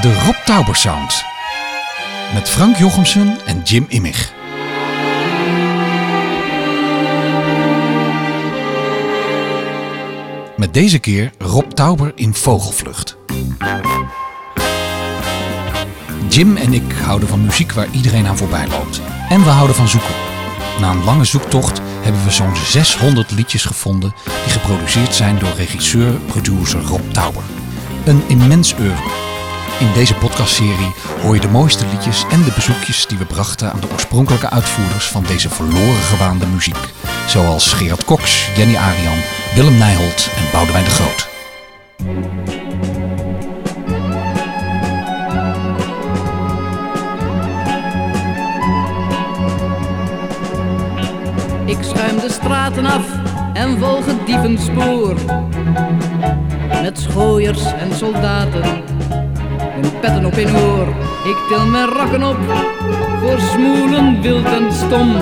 De Rob Tauber Sound. Met Frank Jochemsen en Jim Immig. Met deze keer Rob Tauber in vogelvlucht. Jim en ik houden van muziek waar iedereen aan voorbij loopt. En we houden van zoeken. Na een lange zoektocht hebben we zo'n 600 liedjes gevonden die geproduceerd zijn door regisseur-producer Rob Tauber. Een immens oeuvre. In deze podcastserie hoor je de mooiste liedjes en de bezoekjes die we brachten aan de oorspronkelijke uitvoerders van deze verloren gewaande muziek. Zoals Gerard Cox, Jenny Arian, Willem Nijholt en Boudewijn de Groot. Ik schuim de straten af en volg het dievenspoor. Met schooiers en soldaten, petten op in oor. Ik til mijn rakken op voor smoelen wild en stom.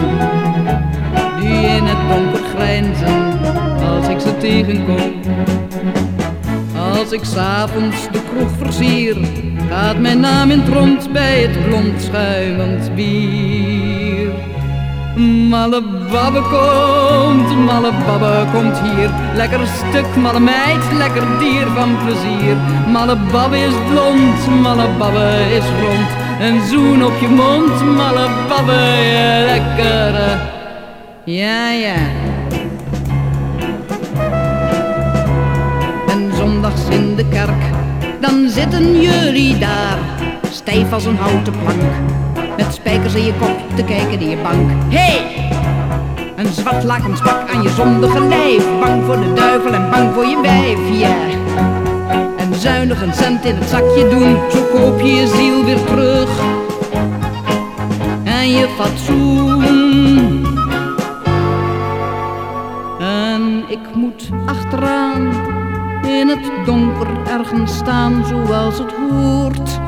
Die in het donker grijnzen als ik ze tegenkom. Als ik s'avonds de kroeg versier, gaat mijn naam in het rond bij het blond schuimend bier. Malle babbe komt, malle babbe komt hier. Lekker stuk, malle meid, lekker dier van plezier. Malle babbe is blond, malle babbe is rond. Een zoen op je mond, malle babbe, je lekkere. Ja, ja. En zondags in de kerk, dan zitten jullie daar. Stijf als een houten plank met spijkers in je kop te kijken in je bank. Hey! Een zwart lakens pak aan je zondige lijf. Bang voor de duivel en bang voor je wijf, ja. En zuinig een cent in het zakje doen, zo koop je je ziel weer terug. En je fatsoen. En ik moet achteraan in het donker ergens staan zoals het hoort.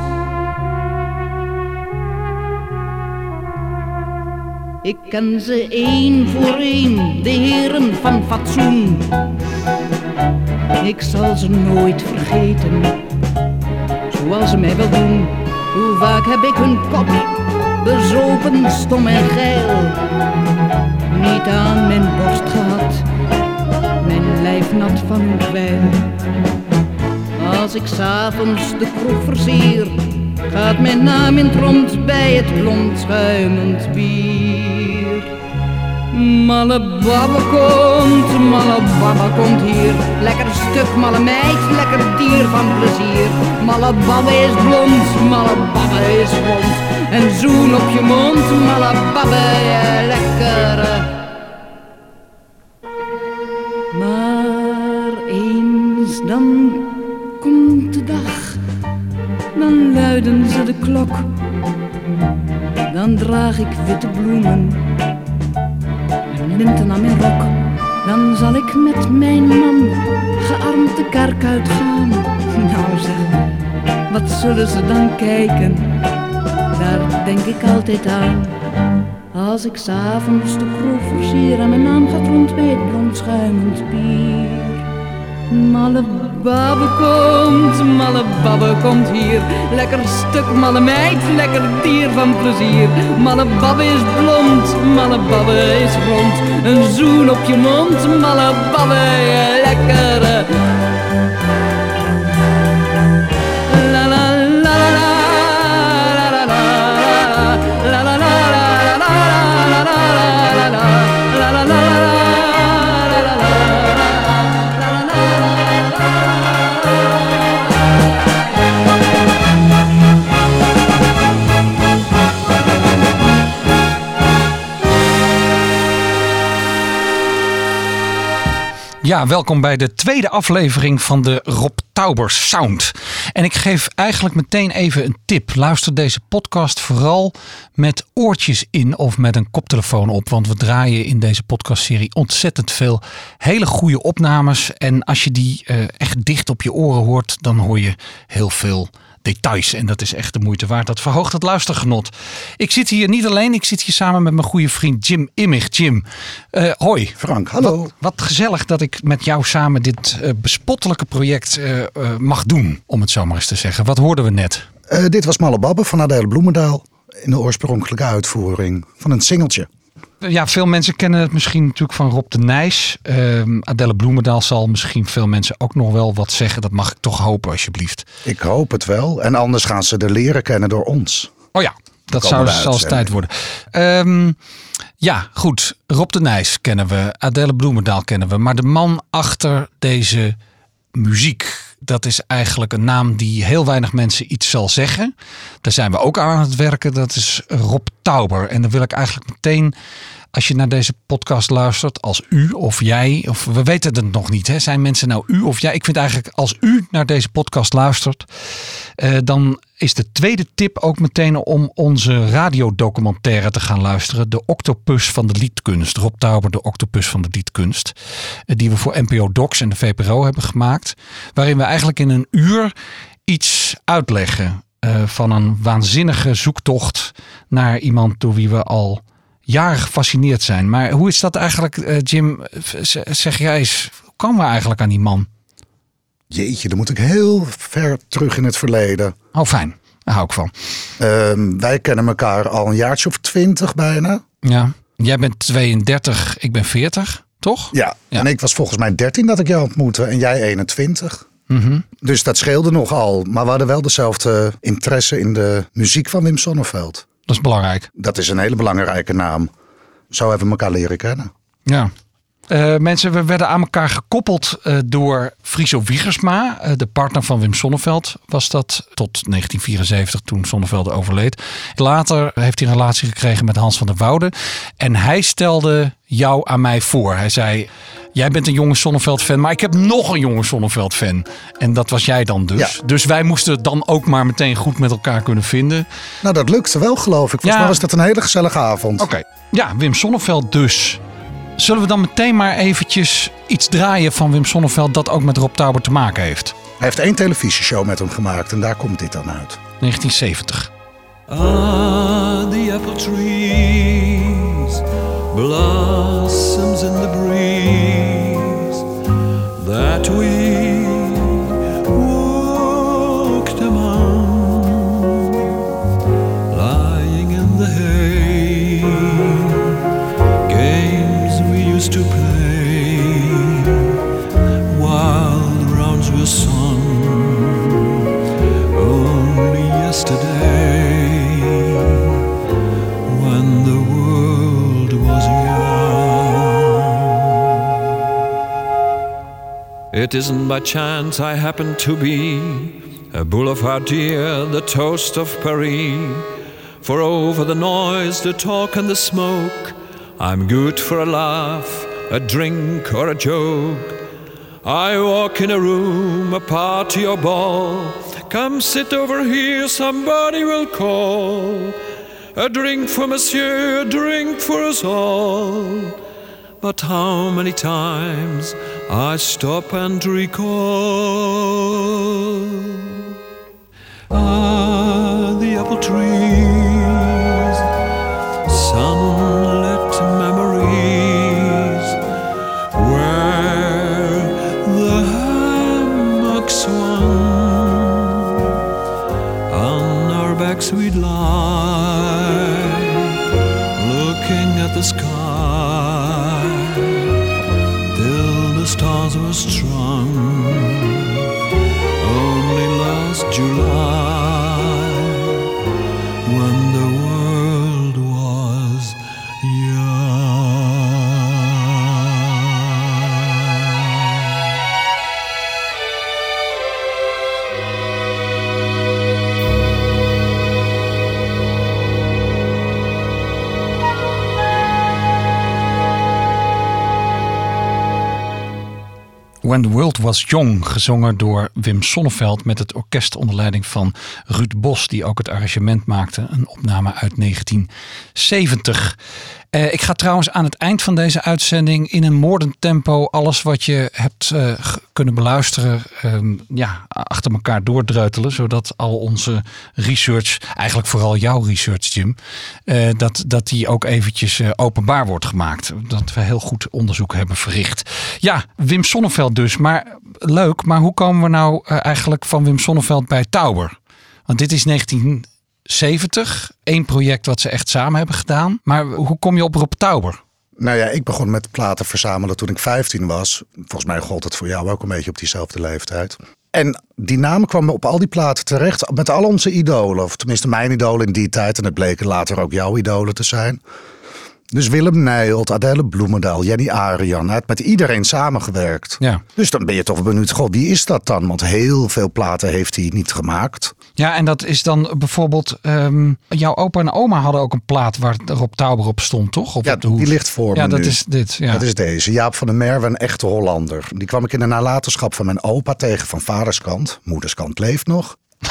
Ik ken ze één voor één, de heren van fatsoen. Ik zal ze nooit vergeten, zoals ze mij wel doen. Hoe vaak heb ik hun kop bezopen, stom en geil. Niet aan mijn borst gehad, mijn lijf nat van hun kwijl. Als ik s'avonds de kroeg versier, gaat mijn naam in het rond bij het blond schuimend bier. Malle babbe komt, malle babbe komt hier. Lekker stuk, malle meid, lekker dier van plezier. Malle babbe is blond, malle babbe is rond. En zoen op je mond, malle babbe, je lekkere. Dan draag ik witte bloemen en linten aan mijn rok. Dan zal ik met mijn man gearmd de kerk uitgaan. Nou zeg, wat zullen ze dan kijken? Daar denk ik altijd aan. Als ik s'avonds de kroeg versier en mijn naam gaat rond bij het blond schuimend bier. Malle babbe komt, malle babbe komt hier. Lekker stuk, malle meid, lekker dier van plezier. Malle babbe is blond, malle babbe is rond. Een zoen op je mond, malle babbe, lekkere. Ja, welkom bij de tweede aflevering van de Rob Tauber Sound. En ik geef eigenlijk meteen even een tip. Luister deze podcast vooral met oortjes in of met een koptelefoon op. Want we draaien in deze podcastserie ontzettend veel hele goede opnames. En als je die uh, echt dicht op je oren hoort, dan hoor je heel veel details. En dat is echt de moeite waard. Dat verhoogt het luistergenot. Ik zit hier niet alleen. Ik zit hier samen met mijn goede vriend Jim Immig. Jim, uh, hoi. Frank, hallo. Wat, wat, gezellig dat ik met jou samen dit uh, bespottelijke project uh, mag doen. Om het zo maar eens te zeggen. Wat hoorden we net? Eh, dit was Malle Babbe van Adele Bloemendaal. In de oorspronkelijke uitvoering van een singeltje. Ja, veel mensen kennen het misschien natuurlijk van Rob de Nijs. Ehm, Adelle Bloemendaal zal misschien veel mensen ook nog wel wat zeggen. Dat mag ik toch hopen, alsjeblieft. Ik hoop het wel. En anders gaan ze de leren kennen door ons. Oh ja, dat zou zelfs tijd worden. Ehm, ja, goed. Rob de Nijs kennen we. Adelle Bloemendaal kennen we. Maar de man achter deze muziek, dat is eigenlijk een naam die heel weinig mensen iets zal zeggen. Daar zijn we ook aan het werken. Dat is Rob Tauber. En dan wil ik eigenlijk meteen, als je naar deze podcast luistert, als u of jij, of we weten het nog niet, hè, zijn mensen nou u of jij? Ik vind eigenlijk als u naar deze podcast luistert, eh, dan is de tweede tip ook meteen om onze radiodocumentaire te gaan luisteren. De Octopus van de Liedkunst. Rob Tauber, de Octopus van de Liedkunst. eh, Die we voor NPO Docs en de VPRO hebben gemaakt. Waarin we eigenlijk in een uur iets uitleggen. eh, van een waanzinnige zoektocht naar iemand door wie we al jaren gefascineerd zijn. Maar hoe is dat eigenlijk, eh, Jim? Zeg jij eens, hoe komen we eigenlijk aan die man? Jeetje, dan moet ik heel ver terug in het verleden. Oh, fijn. Daar hou ik van. Ehm, wij kennen elkaar al een jaartje of twintig bijna. Ja. Jij bent 32, ik ben 40, toch? Ja. Ja. En ik was volgens mij 13 dat ik jou ontmoette en jij 21. Mhm. Dus dat scheelde nogal. Maar we hadden wel dezelfde interesse in de muziek van Wim Sonneveld. Dat is belangrijk. Dat is een hele belangrijke naam. Zo hebben we elkaar leren kennen. Ja. Eh, mensen, we werden aan elkaar gekoppeld eh, door Friso Wiegersma, eh, de partner van Wim Sonneveld was dat tot 1974 toen Sonneveld overleed. Later heeft hij een relatie gekregen met Hans van der Woude en hij stelde jou aan mij voor. Hij zei, jij bent een jonge Sonneveld fan, maar ik heb nog een jonge Sonneveld fan. En dat was jij dan dus. Ja. Dus wij moesten het dan ook maar meteen goed met elkaar kunnen vinden. Nou, dat lukte wel geloof ik. Volgens Ja. mij was dat een hele gezellige avond. Oké, ja, Wim Sonneveld dus. Zullen we dan meteen maar eventjes iets draaien van Wim Sonneveld dat ook met Rob Tauber te maken heeft? Hij heeft één televisieshow met hem gemaakt en daar komt dit dan uit. 1970. Ah, the apple trees, blossoms in the breeze that we It isn't by chance I happen to be a boulevardier, the toast of Paris. For over the noise, the talk, and the smoke, I'm good for a laugh, a drink, or a joke. I walk in a room, a party or ball. Come sit over here, somebody will call. A drink for monsieur, a drink for us all. But how many times I stop and recall? Ah, the apple trees, When the World Was Young, gezongen door Wim Sonneveld met het orkest onder leiding van Ruud Bos, die ook het arrangement maakte. Een opname uit 1970. Eh, ik ga trouwens aan het eind van deze uitzending in een moordend tempo alles wat je hebt eh, kunnen beluisteren, ehm, ja, achter elkaar doordreutelen, zodat al onze research, eigenlijk vooral jouw research, Jim, eh, dat, dat die ook eventjes openbaar wordt gemaakt. Dat we heel goed onderzoek hebben verricht. Ja, Wim Sonneveld dus. Maar leuk, maar hoe komen we nou eigenlijk van Wim Sonneveld bij Tauber? Want dit is 1970, één project wat ze echt samen hebben gedaan. Maar hoe kom je op Rob Tauber? Nou ja, ik begon met platen verzamelen toen ik 15 was. Volgens mij gold het voor jou ook een beetje op diezelfde leeftijd. En die naam kwam op al die platen terecht met al onze idolen. Of tenminste mijn idolen in die tijd. En het bleken later ook jouw idolen te zijn. Dus Willem Nijholt, Adele Bloemendaal, Jenny Arian. Hij had met iedereen samengewerkt. Ja. Dus dan ben je toch benieuwd, goh, wie is dat dan? Want heel veel platen heeft hij niet gemaakt. Ja, en dat is dan bijvoorbeeld... ehm, jouw opa en oma hadden ook een plaat waar Rob Tauber op stond, toch? Op Ja, de die ligt voor Ja, me dat nu. is dit. Ja. Dat is deze. Jaap van der Merwe, een echte Hollander. Die kwam ik in de nalatenschap van mijn opa tegen van vaderskant. Moederskant leeft nog.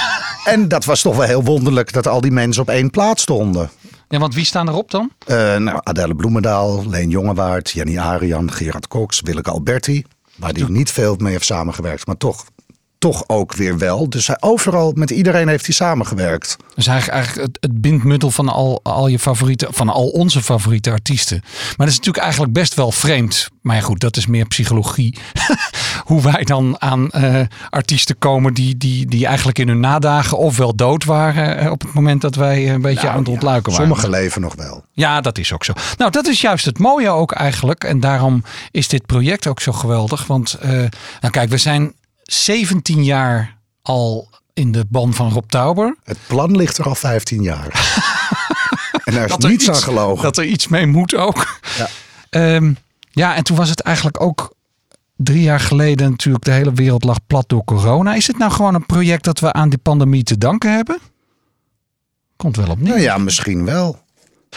en dat was toch wel heel wonderlijk dat al die mensen op één plaats stonden. Ja, want wie staan erop dan? Eh, nou, Adele Bloemendaal, Leen Jongewaard, Jenny Arian, Gerard Cox, Willeke Alberti. Waar die niet veel mee heeft samengewerkt, maar toch, toch ook weer wel. Dus hij, overal met iedereen heeft hij samengewerkt. Dus eigenlijk, eigenlijk het, het bindmiddel van al, al je favoriete, van al onze favoriete artiesten. Maar dat is natuurlijk eigenlijk best wel vreemd. Maar ja, goed, dat is meer psychologie. Hoe wij dan aan eh, artiesten komen die, die, die eigenlijk in hun nadagen ofwel dood waren eh, op het moment dat wij een beetje aan het ontluiken waren. Sommige leven nog wel. Ja, dat is ook zo. Nou, dat is juist het mooie ook eigenlijk. En daarom is dit project ook zo geweldig. Want, eh, nou kijk, we zijn 17 jaar al in de ban van Rob Tauber. Het plan ligt er al 15 jaar. en daar is Dat niets iets- aan gelogen. Dat er iets mee moet ook. Ja. Ehm, ja, en toen was het eigenlijk ook drie jaar geleden natuurlijk de hele wereld lag plat door corona. Is het nou gewoon een project dat we aan die pandemie te danken hebben? Komt wel op neer. Nou ja, misschien wel.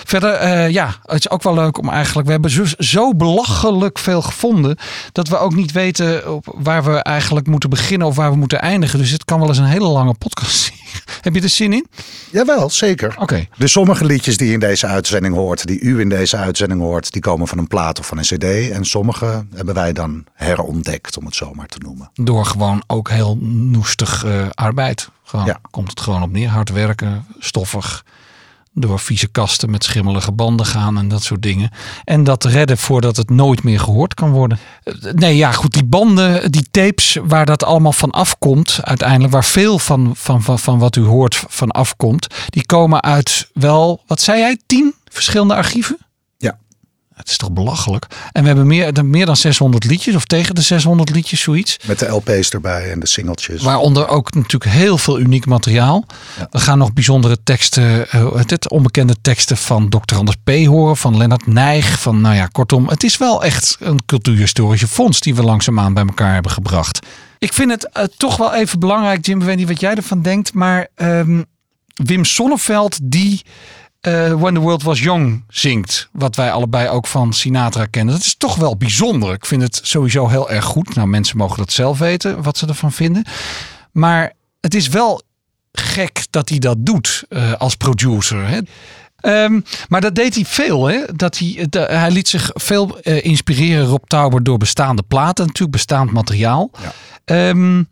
Verder, eh, ja, het is ook wel leuk om eigenlijk. We hebben zo, zo belachelijk veel gevonden. dat we ook niet weten op waar we eigenlijk moeten beginnen of waar we moeten eindigen. Dus het kan wel eens een hele lange podcast zijn. Heb je er zin in? Jawel, zeker. Oké. Dus sommige liedjes die je in deze uitzending hoort, die u in deze uitzending hoort, die komen van een plaat of van een cd. En sommige hebben wij dan herontdekt, om het zo maar te noemen. Door gewoon ook heel noestig eh, arbeid. Gewoon, Ja. Komt het gewoon op neer. Hard werken, stoffig. Door vieze kasten met schimmelige banden gaan en dat soort dingen. En dat redden voordat het nooit meer gehoord kan worden. Nee, ja, goed. Die banden, die tapes waar dat allemaal van afkomt, uiteindelijk, waar veel van, van, van, van wat u hoort van afkomt, die komen uit wel, wat zei jij, tien verschillende archieven? Het is toch belachelijk. En we hebben meer, meer dan 600 liedjes, of tegen de 600 liedjes, zoiets. Met de LP's erbij en de singeltjes. Waaronder ook natuurlijk heel veel uniek materiaal. We gaan nog bijzondere teksten, eh, onbekende teksten van Dr. Anders P. horen, van Lennart Nijg. Van, nou ja, kortom, het is wel echt een cultuurhistorische fonds die we langzaamaan bij elkaar hebben gebracht. Ik vind het eh, toch wel even belangrijk, Jim, ik weet niet wat jij ervan denkt, maar ehm, Wim Sonneveld die eh, When the World Was Young zingt. Wat wij allebei ook van Sinatra kennen. Dat is toch wel bijzonder. Ik vind het sowieso heel erg goed. Nou, mensen mogen dat zelf weten, wat ze ervan vinden. Maar het is wel gek dat hij dat doet eh, als producer. Hè? Ehm, maar dat deed hij veel. Hè? Dat hij, de- hij liet zich veel eh, inspireren, Rob Tauber, door bestaande platen. Natuurlijk bestaand materiaal. Ja. Ehm,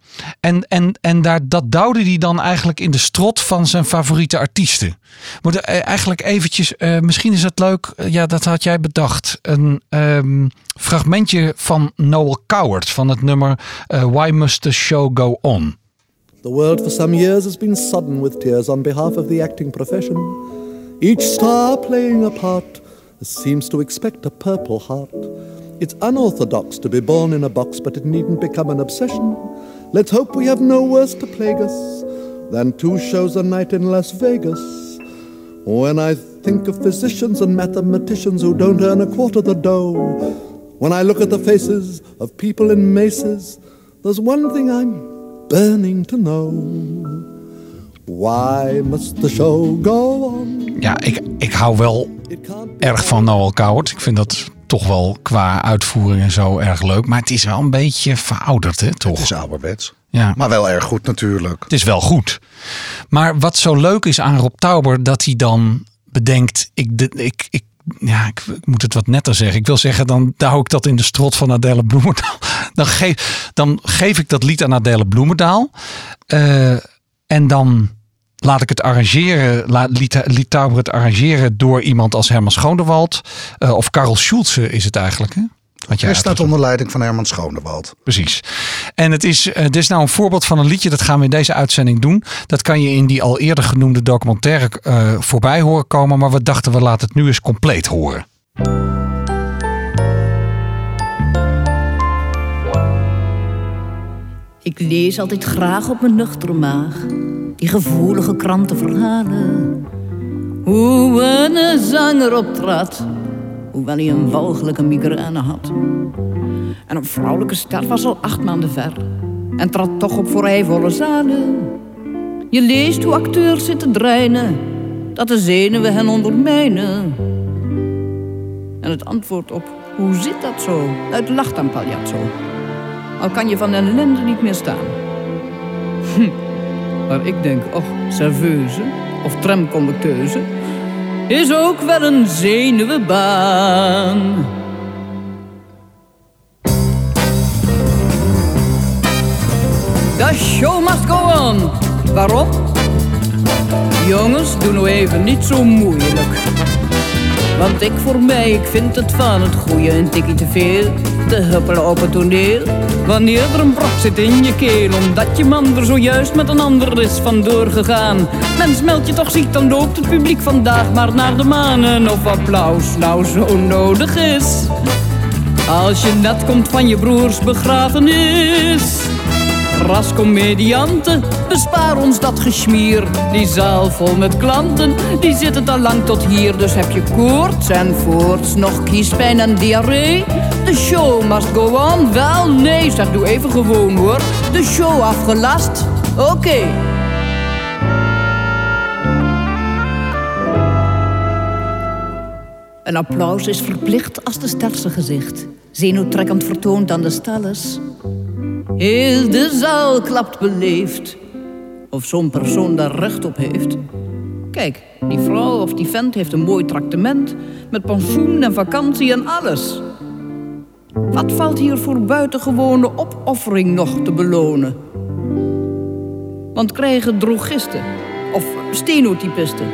en en, en daar, dat duwde hij dan eigenlijk in de strot van zijn favoriete artiesten. Moet eh, eigenlijk eventjes, eh, misschien is het leuk, eh, ja, dat had jij bedacht. Een ehm, fragmentje van Noel Coward van het nummer eh, Why Must the Show Go On? The world for some years has been sodden with tears on behalf of the acting profession. Each star playing a part seems to expect a purple heart. It's unorthodox to be born in a box, but it needn't become an obsession. Let's hope we have no worse to plague us than two shows a night in Las Vegas. When I think of physicians and mathematicians who don't earn a quarter the dough, when I look at the faces of people in maces, there's one thing I'm burning to know. Why must the show go on? Ja, ik, ik hou wel It can't be erg van Noel Coward. Ik vind dat toch wel qua uitvoering en zo erg leuk. Maar het is wel een beetje verouderd, hè, toch? Het is ouderwets. Ja. Maar wel erg goed natuurlijk. Het is wel goed. Maar wat zo leuk is aan Rob Tauber, dat hij dan bedenkt, ik, de- ik, ik, ja, ik, ik moet het wat netter zeggen. Ik wil zeggen, dan hou ik dat in de strot van Adele Bloemendaal. Dan geef, dan geef ik dat lied aan Adele Bloemendaal. Eh, en dan laat ik het arrangeren, laat, liet, liet Tauber het arrangeren door iemand als Herman Schoonderwald. eh, of Karel Schulze is het eigenlijk. Hè? Hij staat uitgezocht. onder leiding van Herman Schonewald. Precies. En het is, eh, dit is nou een voorbeeld van een liedje. Dat gaan we in deze uitzending doen. Dat kan je in die al eerder genoemde documentaire eh, voorbij horen komen. Maar we dachten we laten het nu eens compleet horen. Ik lees altijd graag op mijn nuchtere maag die gevoelige krantenverhalen. Hoe een zanger optrad, hoewel hij een walgelijke migraine had. En een vrouwelijke ster was al acht maanden ver en trad toch op voor rijvolle zalen. Je leest hoe acteurs zitten dreinen, dat de zenuwen hen ondermijnen. En het antwoord op hoe zit dat zo, uit lacht aan Pagliazzo. Al kan je van ellende niet meer staan. Hm. Maar ik denk, och, serveuse of tramconducteuse is ook wel een zenuwenbaan. The show must go on. Waarom? Jongens, doe nou even niet zo moeilijk. Want ik voor mij, ik vind het van het goede een tikje te veel. Te huppelen op het toneel. Wanneer er een brok zit in je keel, omdat je man er zojuist met een ander is vandoor gegaan. Mens, meld je toch ziek, dan loopt het publiek vandaag maar naar de manen. Of applaus nou zo nodig is. Als je net komt van je broers begrafenis. Rascomedianten, bespaar ons dat geschmier. Die zaal vol met klanten, die zitten al lang tot hier. Dus heb je koorts en voorts, nog kiespijn en diarree? De show must go on. Wel, nee, zeg, doe even gewoon hoor. De show afgelast, oké. Een applaus is verplicht als de sterse gezicht zenuwtrekkend vertoont aan de stallers. Heel de zaal klapt beleefd. Of zo'n persoon daar recht op heeft. Kijk, die vrouw of die vent heeft een mooi traktement. Met pensioen en vakantie en alles. Wat valt hier voor buitengewone opoffering nog te belonen? Want krijgen drogisten of stenotypisten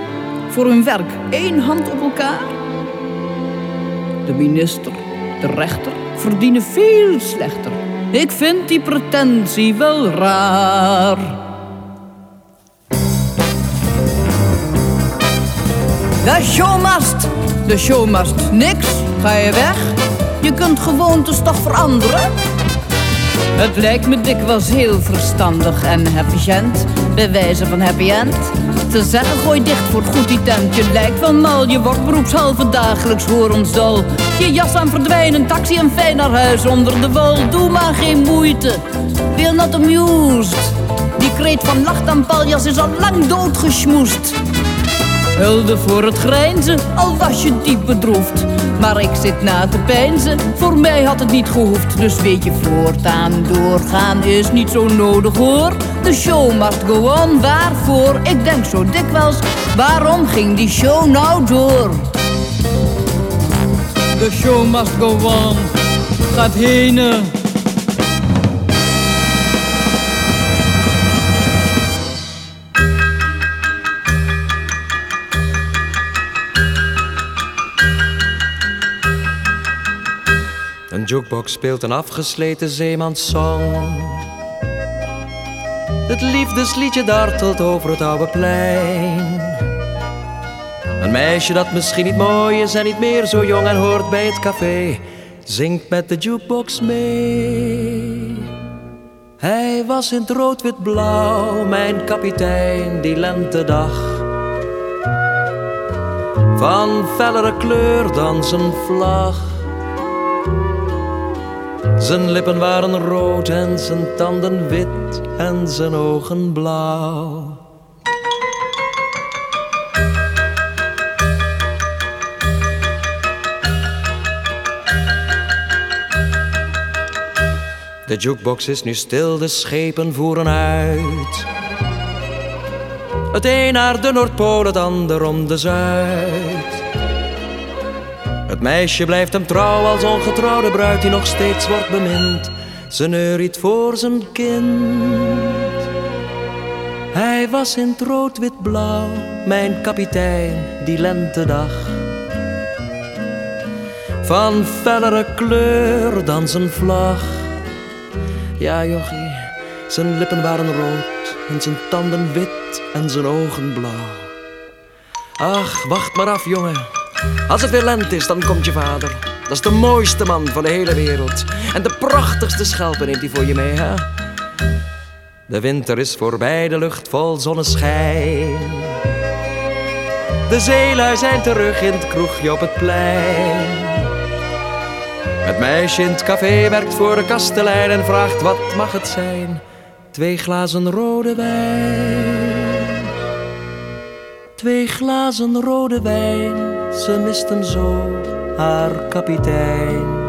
voor hun werk één hand op elkaar? De minister, de rechter verdienen veel slechter. Ik vind die pretentie wel raar. De show must, de show must niks. Ga je weg? Je kunt gewoontes toch veranderen? Het lijkt me dikwijls heel verstandig en efficiënt, bij wijze van happy end. Te zeggen, gooi dicht voor goed die tent. Je lijkt wel mal, je wordt beroepshalve dagelijks voor ons dol. Je jas aan verdwijnen, taxi en fijn naar huis onder de wol. Doe maar geen moeite, feel not amused. Die kreet van lacht aan paljas is al lang doodgesmoest. Hulde voor het grijnzen, al was je diep bedroefd. Maar ik zit na te peinzen, voor mij had het niet gehoefd. Dus weet je, voortaan doorgaan is niet zo nodig hoor. De show must go on, waarvoor? Ik denk zo dikwijls, waarom ging die show nou door? De show must go on, gaat heen. Een jukebox speelt een afgesleten zeemanssong. Het liefdesliedje dartelt over het oude plein. Een meisje dat misschien niet mooi is en niet meer zo jong en hoort bij het café, zingt met de jukebox mee. Hij was in het rood-wit-blauw, mijn kapitein, die lentedag. Van fellere kleur dan zijn vlag. Zijn lippen waren rood en zijn tanden wit en zijn ogen blauw. De jukebox is nu stil, de schepen voeren uit. Het een naar de Noordpool, het ander om de Zuid. Het meisje blijft hem trouw als ongetrouwde bruid die nog steeds wordt bemind. Ze neuriet voor zijn kind. Hij was in het rood-wit-blauw, mijn kapitein, die lentedag. van fellere kleur dan zijn vlag. Ja, jochie, zijn lippen waren rood en zijn tanden wit en zijn ogen blauw. Ach, wacht maar af, jongen. Als het weer lente is, dan komt je vader. Dat is de mooiste man van de hele wereld. En de prachtigste schelpen neemt hij voor je mee, hè? De winter is voorbij, de lucht vol zonneschijn. De zeelui zijn terug in het kroegje op het plein. Het meisje in het café werkt voor de kastelein en vraagt wat mag het zijn? Twee glazen rode wijn. Twee glazen rode wijn, ze mist hem zo, haar kapitein.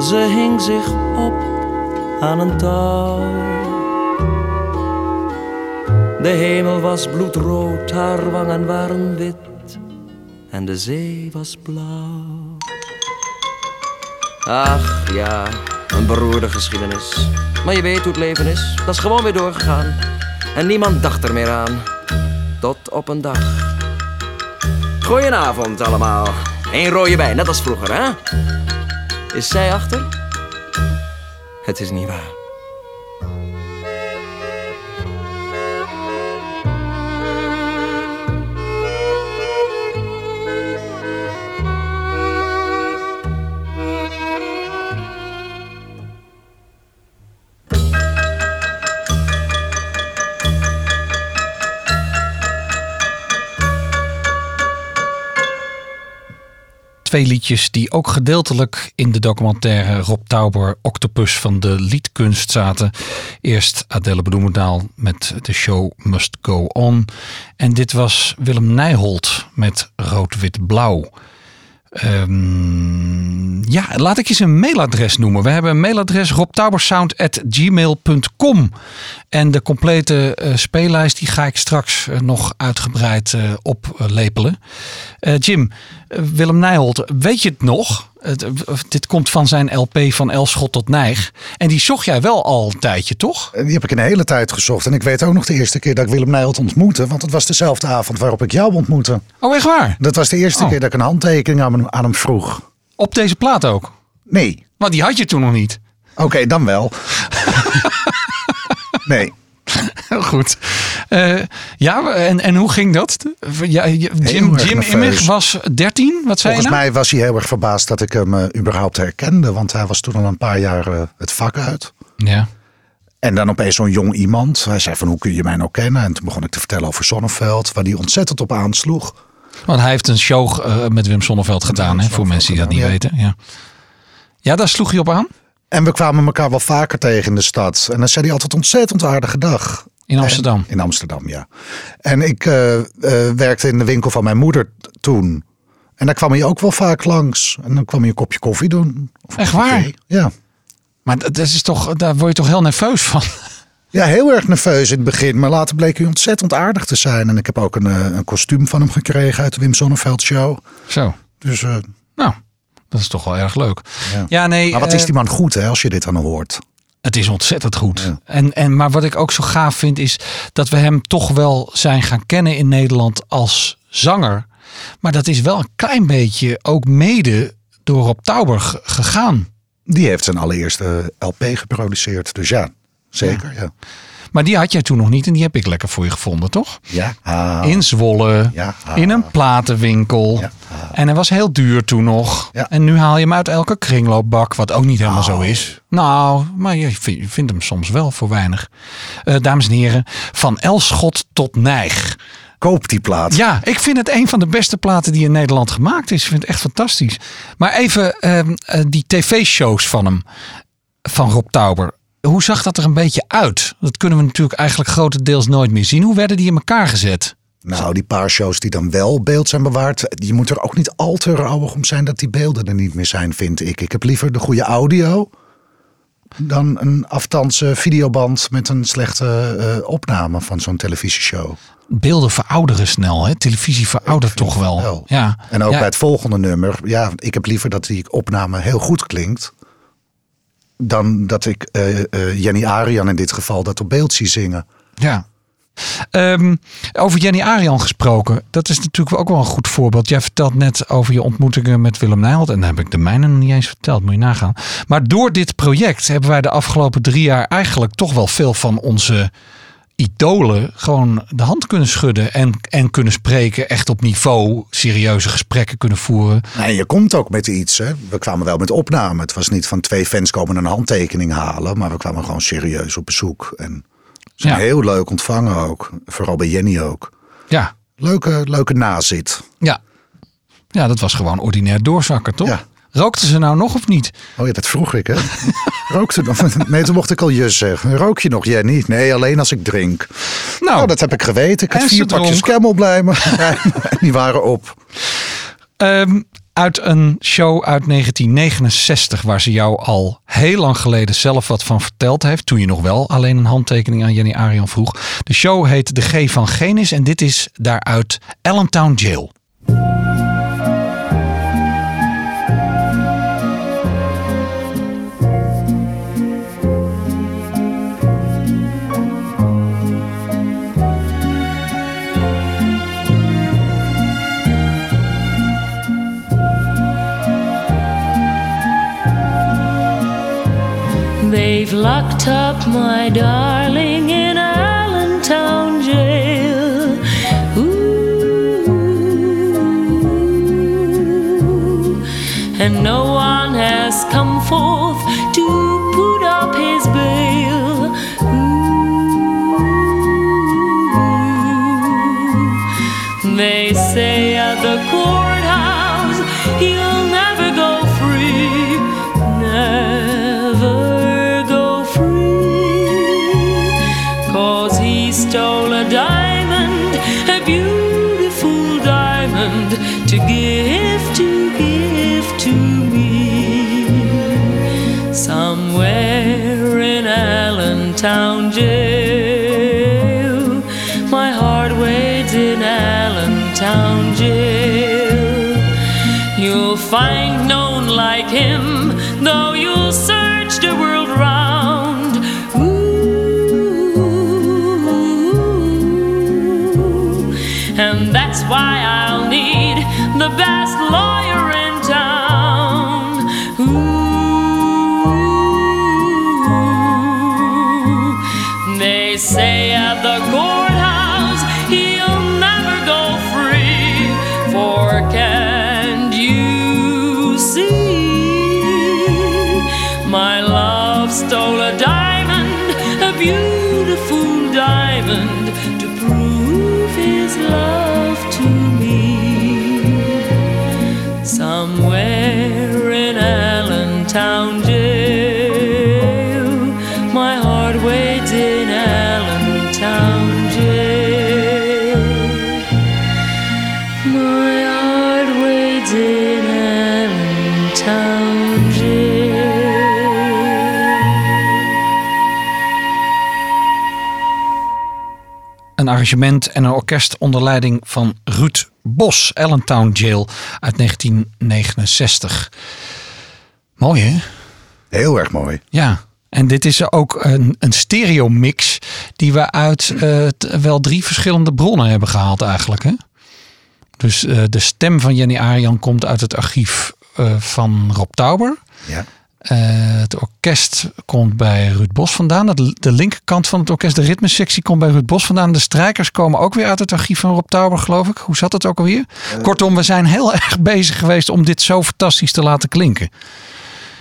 Ze hing zich op aan een touw. De hemel was bloedrood, haar wangen waren wit en de zee was blauw. Ach ja, een beroerde geschiedenis. Maar je weet hoe het leven is, dat is gewoon weer doorgegaan. En niemand dacht er meer aan. Tot op een dag. Goedenavond allemaal. Eén rode wijn, net als vroeger, hè? Is zij achter? Het is niet waar. Twee liedjes die ook gedeeltelijk in de documentaire Rob Tauber Octopus van de liedkunst zaten. Eerst Adele Bloemendaal met de show Must Go On. En dit was Willem Nijholt met Rood, Wit, Blauw. Um, ja, laat ik eens een mailadres noemen. We hebben een mailadres robtaubersound.gmail.com. En de complete uh, speellijst die ga ik straks uh, nog uitgebreid uh, oplepelen. Jim, Willem Nijholt, weet je het nog? Het, dit komt van zijn LP van Elschot tot Nijg. En die zocht jij wel al een tijdje, toch? Die heb ik een hele tijd gezocht. En ik weet ook nog de eerste keer dat ik Willem Nijholt ontmoette. Want het was dezelfde avond waarop ik jou ontmoette. Oh, echt waar? Dat was de eerste oh. keer dat ik een handtekening aan hem, aan hem vroeg. Op deze plaat ook? Nee. Want die had je toen nog niet. Oké, okay, dan wel. nee. Heel goed. Uh, ja, en, en hoe ging dat? Ja, Jim, Jim Immig was 13, wat zei Volgens mij was hij heel erg verbaasd dat ik hem uh, überhaupt herkende. Want hij was toen al een paar jaar uh, het vak uit. Ja. En dan opeens zo'n jong iemand. Hij zei van, hoe kun je mij nou kennen? En toen begon ik te vertellen over Zonneveld, waar hij ontzettend op aansloeg. Want hij heeft een show met Wim Sonneveld gedaan, hè, voor mensen die dat niet weten. Ja. ja, daar sloeg hij op aan? En we kwamen elkaar wel vaker tegen in de stad. En dan zei hij altijd ontzettend aardige dag. In Amsterdam? En, in Amsterdam, ja. En ik uh, uh, werkte in de winkel van mijn moeder toen. En daar kwam hij ook wel vaak langs. En dan kwam hij een kopje koffie doen. Echt waar? Ja. Maar dat is toch, daar word je toch heel nerveus van? Ja, heel erg nerveus in het begin. Maar later bleek hij ontzettend aardig te zijn. En ik heb ook een, een kostuum van hem gekregen uit de Wim Sonneveld show. Zo. Dus, uh, dat is toch wel erg leuk. Ja, ja nee. Maar wat is die man goed hè, als je dit dan hoort? Het is ontzettend goed. Ja. En, en, maar wat ik ook zo gaaf vind is dat we hem toch wel zijn gaan kennen in Nederland als zanger. Maar dat is wel een klein beetje ook mede door Rob Tauber gegaan. Die heeft zijn allereerste LP geproduceerd. Dus ja, zeker. Ja. Maar die had jij toen nog niet en die heb ik lekker voor je gevonden, toch? Ja. Ah. In Zwolle, ja. Ah. in een platenwinkel. Ja. Ah. En hij was heel duur toen nog. Ja. En nu haal je hem uit elke kringloopbak, wat ook niet helemaal oh. zo is. Nou, maar je vindt hem soms wel voor weinig. Uh, dames en heren, van Elschot tot Nijg. Koop die plaat. Ja, ik vind het een van de beste platen die in Nederland gemaakt is. Ik vind het echt fantastisch. Maar even uh, uh, die tv-shows van hem, van Rob Tauber. Hoe zag dat er een beetje uit? Dat kunnen we natuurlijk eigenlijk grotendeels nooit meer zien. Hoe werden die in elkaar gezet? Nou, die paar shows die dan wel beeld zijn bewaard. Je moet er ook niet al te rouwig om zijn dat die beelden er niet meer zijn, vind ik. Ik heb liever de goede audio dan een afstandse videoband met een slechte uh, opname van zo'n televisieshow. Beelden verouderen snel, hè? Televisie veroudert toch wel. wel. Ja. En ook ja. bij het volgende nummer. Ja, ik heb liever dat die opname heel goed klinkt dan dat ik uh, uh, Jenny Arian in dit geval dat op beeld zie zingen. Ja. Ehm, over Jenny Arian gesproken. Dat is natuurlijk ook wel een goed voorbeeld. Jij vertelt net over je ontmoetingen met Willem Nijholt. En dan heb ik de mijne nog niet eens verteld. Moet je nagaan. Maar door dit project hebben wij de afgelopen drie jaar eigenlijk toch wel veel van onze idolen gewoon de hand kunnen schudden. En, en kunnen spreken. Echt op niveau serieuze gesprekken kunnen voeren. Nee, je komt ook met iets. Hè. We kwamen wel met opname. Het was niet van twee fans komen een handtekening halen. Maar we kwamen gewoon serieus op bezoek. En ze zijn Ja. heel leuk ontvangen ook. Vooral bij Jenny ook. Ja, Leuke, leuke nazit. ja. Ja, dat was gewoon ordinair doorzakken, toch? Ja. Rookten ze nou nog of niet? Oh ja, dat vroeg ik hè. Rookte nog? Nee, toen mocht ik al je zeggen. Rook je nog, Jenny? Nee, alleen als ik drink. Nou, Nou, dat heb ik geweten. Ik had vier pakjes. Camel blijven. Die waren op. Ehm, uit een show uit 1969, waar ze jou al heel lang geleden zelf wat van verteld heeft. Toen je nog wel alleen een handtekening aan Jenny Arian vroeg. De show heet De G van Genis en dit is daaruit Allentown Jail. Locked up my darling Allentown jail, my heart waits in Allentown jail. You'll find none like him, though you'll search the world round. Ooh, and that's why I'll need the best lawyer in town. Arrangement en een orkest onder leiding van Ruud Bos, Allentown Jail uit 1969. Mooi hè? Heel erg mooi. Ja. En dit is ook een, een stereo mix die we uit eh, wel drie verschillende bronnen hebben gehaald eigenlijk. Hè? Dus eh, de stem van Jenny Arian komt uit het archief eh, van Rob Tauber. Ja. Eh, het orkest komt bij Ruud Bos vandaan. De, de linkerkant van het orkest, de ritmesectie, komt bij Ruud Bos vandaan. De strijkers komen ook weer uit het archief van Rob Tauber, geloof ik. Hoe zat het ook alweer? Kortom, we zijn heel erg bezig geweest om dit zo fantastisch te laten klinken.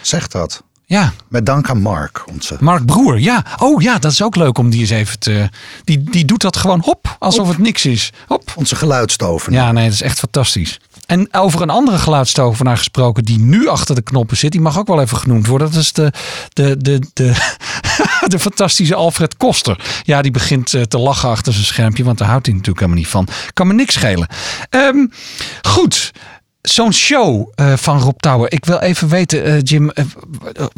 Zeg dat. Ja, Met dank aan Mark, onze. Mark Broer, ja. Oh ja, dat is ook leuk om die eens even te... Die, die doet dat gewoon hop, alsof het niks is. Hop. Onze geluidstovenaar. Ja, nee, dat is echt fantastisch. En over een andere geluidstovenaar gesproken die nu achter de knoppen zit, die mag ook wel even genoemd worden. Dat is de, de, de, de, de fantastische Alfred Koster. Ja, die begint eh, te lachen achter zijn schermpje, want daar houdt hij natuurlijk helemaal niet van. Kan me niks schelen. Ehm, goed. Zo'n show eh, van Rob Touwer. Ik wil even weten, eh, Jim,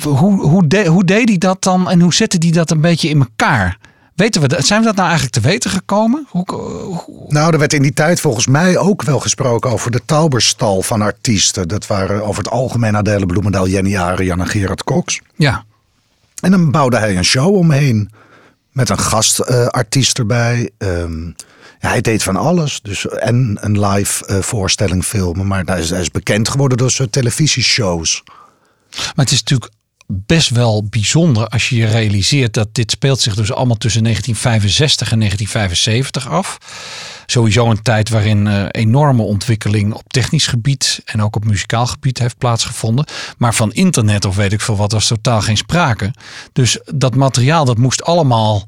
hoe, hoe, hoe deed hij dat dan en hoe zette hij dat een beetje in elkaar? Weten we dat? Zijn we dat nou eigenlijk te weten gekomen? Hoe, hoe- Nou, er werd in die tijd volgens mij ook wel gesproken over de Tauberstal van artiesten. Dat waren over het algemeen Adele Bloemendaal, Jenny Arian en Gerard Cox. ja, En dan bouwde hij een show omheen. Met een gastartiest erbij. Ehm, ja, hij deed van alles. Dus, en een live eh, voorstelling filmen. Maar hij is, hij is bekend geworden door zijn televisieshows. Maar het is natuurlijk best wel bijzonder als je je realiseert dat dit speelt zich dus allemaal tussen 1965 en 1975 af. Sowieso een tijd waarin eh, enorme ontwikkeling op technisch gebied en ook op muzikaal gebied heeft plaatsgevonden. Maar van internet of weet ik veel wat was totaal geen sprake. Dus dat materiaal dat moest allemaal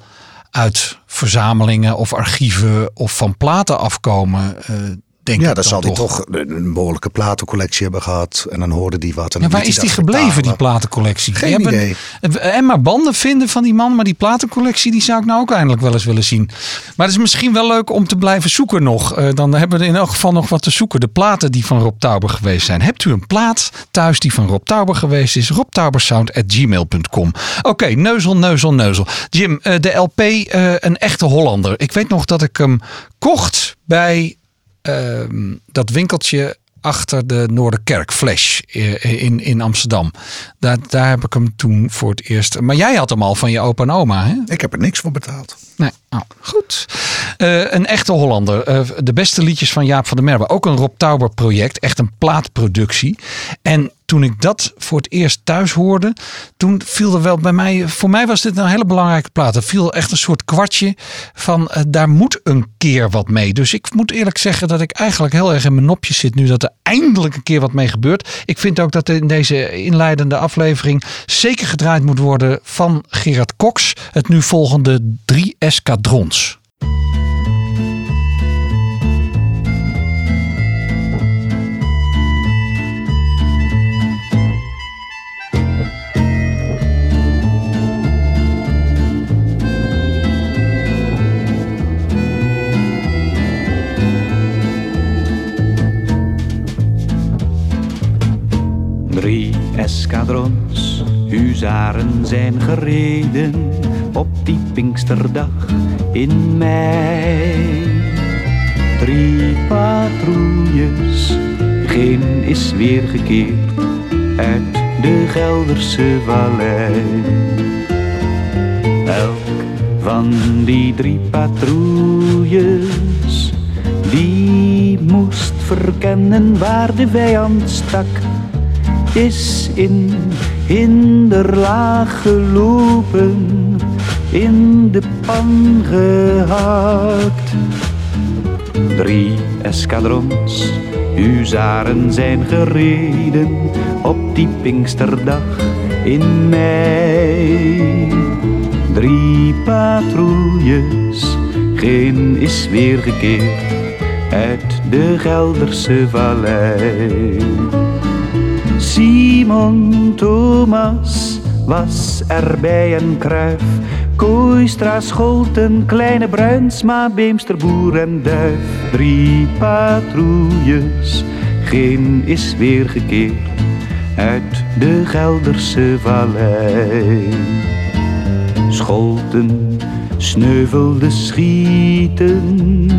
uit verzamelingen of archieven of van platen afkomen. eh, denk Ja, ik dan zal hij toch. een behoorlijke platencollectie hebben gehad. En dan hoorde die wat. En Ja, waar is hij die gebleven, die platencollectie? Geen idee. En maar banden vinden van die man, maar die platencollectie die zou ik nou ook eindelijk wel eens willen zien. Maar het is misschien wel leuk om te blijven zoeken nog. Eh, dan hebben we in elk geval nog wat te zoeken. De platen die van Rob Tauber geweest zijn. Hebt u een plaat thuis die van Rob Tauber geweest is? robtaubersound.gmail.com Oké, neuzel, neuzel, neuzel. Jim, eh, de LP eh, Een Echte Hollander. Ik weet nog dat ik hem kocht bij ehm, dat winkeltje achter de Noorderkerk, Flash, eh, in, in Amsterdam. Daar, daar heb ik hem toen voor het eerst... Maar jij had hem al van je opa en oma, hè? Ik heb er niks voor betaald. Nee, oh, goed. Eh, een echte Hollander. Eh, de beste liedjes van Jaap van der Merwe. Ook een Rob Tauber project. Echt een plaatproductie. En toen ik dat voor het eerst thuis hoorde, toen viel er wel bij mij. Voor mij was dit een hele belangrijke plaat. Er viel echt een soort kwartje van eh, daar moet een keer wat mee. Dus ik moet eerlijk zeggen dat ik eigenlijk heel erg in mijn nopjes zit nu dat er eindelijk een keer wat mee gebeurt. Ik vind ook dat in deze inleidende aflevering zeker gedraaid moet worden van Gerard Cox. Het nu volgende drie eskadrons. Drie eskadrons huzaren zijn gereden op die Pinksterdag in mei. Drie patrouilles, geen is weergekeerd uit de Gelderse vallei. Elk van die drie patrouilles, die moest verkennen waar de vijand stak is in hinderlaag gelopen, in de pan gehakt. Drie eskadrons, huzaren zijn gereden op die Pinksterdag in mei. Drie patrouilles, geen is weergekeerd uit de Gelderse vallei. Simon Thomas was erbij en Kruif. Kooistra, Scholten, Kleine Bruinsma, Beemster, Boer en Duif. Drie patrouilles, geen is weergekeerd uit de Gelderse vallei. Scholten sneuvelde schietend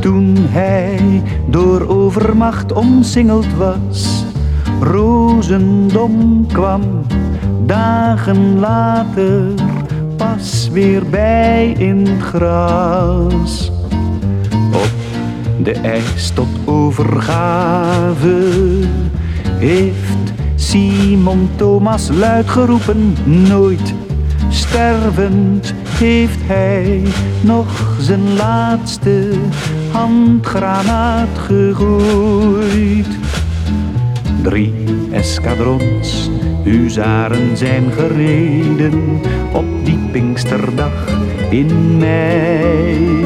toen hij door overmacht omsingeld was. Rozendom kwam dagen later pas weer bij in het gras. Op de ijs tot overgave heeft Simon Thomas luid geroepen nooit. Stervend heeft hij nog zijn laatste handgranaat gegooid. Drie eskadrons, huzaren zijn gereden op die Pinksterdag in mei.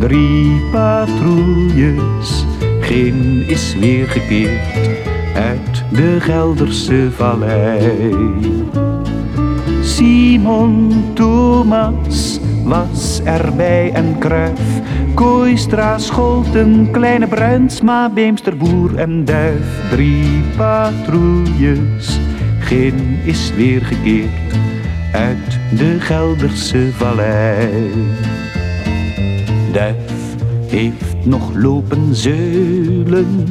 Drie patrouilles, geen is weergekeerd uit de Gelderse vallei. Simon Thomas was erbij en Kruif. Kooistra, Scholten, Kleine Bruinsma, Beemster, Boer en Duif. Drie patrouilles, geen is weergekeerd uit de Gelderse vallei. Duif heeft nog lopen zeulen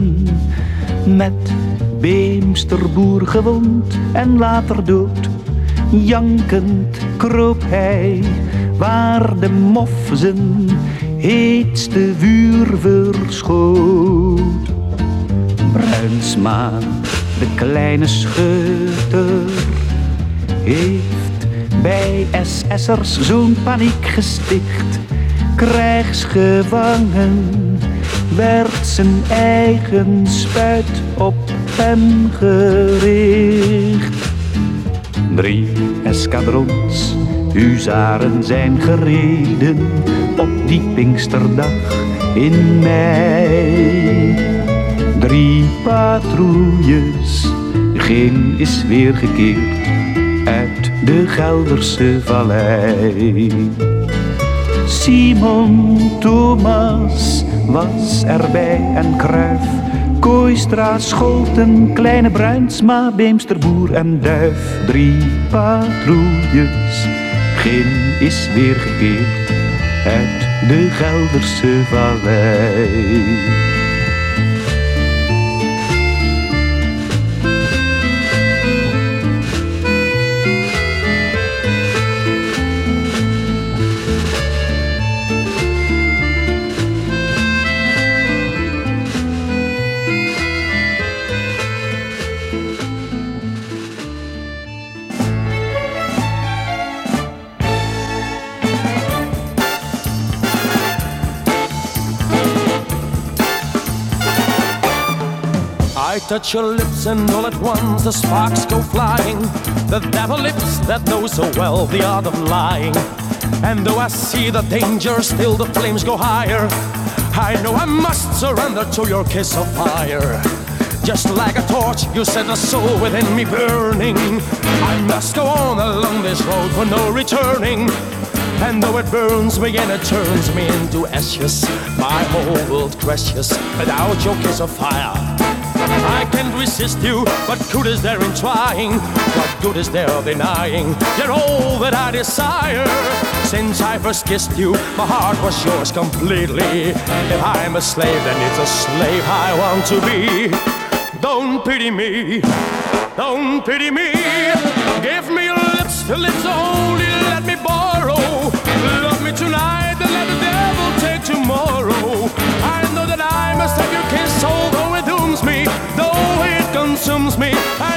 met Beemsterboer gewond en later dood. Jankend kroop hij waar de mof zijn heetste vuur verschoot. Bruinsma, de kleine schutter, heeft bij SS'ers zo'n paniek gesticht. Krijgsgevangen werd zijn eigen spuit op hem gericht. Drie eskadrons huzaren zijn gereden op die Pinksterdag in mei. Drie patrouilles, geen is weer gekeerd uit de Gelderse vallei. Simon Thomas was erbij en Kruif. Kooistra, Scholten, Kleine Bruinsma, Beemsterboer en Duif. Drie patrouilles, geen is weer gekeerd uit de Gelderse vallei. Touch your lips and all at once the sparks go flying. The devil lips that know so well the art of lying. And though I see the danger, still the flames go higher. I know I must surrender to your kiss of fire. Just like a torch, you set the soul within me burning. I must go on along this road for no returning. And though it burns me and it turns me into ashes, my whole world crashes without your kiss of fire. I can't resist you, what good is there in trying? What good is there denying? You're all that I desire. Since I first kissed you, my heart was yours completely. If I'm a slave, then it's a slave I want to be. Don't pity me, don't pity me. Give me your lips, your lips only let me borrow. Love me tonight, then let the devil take tomorrow. I know that I must have your kiss, although consumes me. I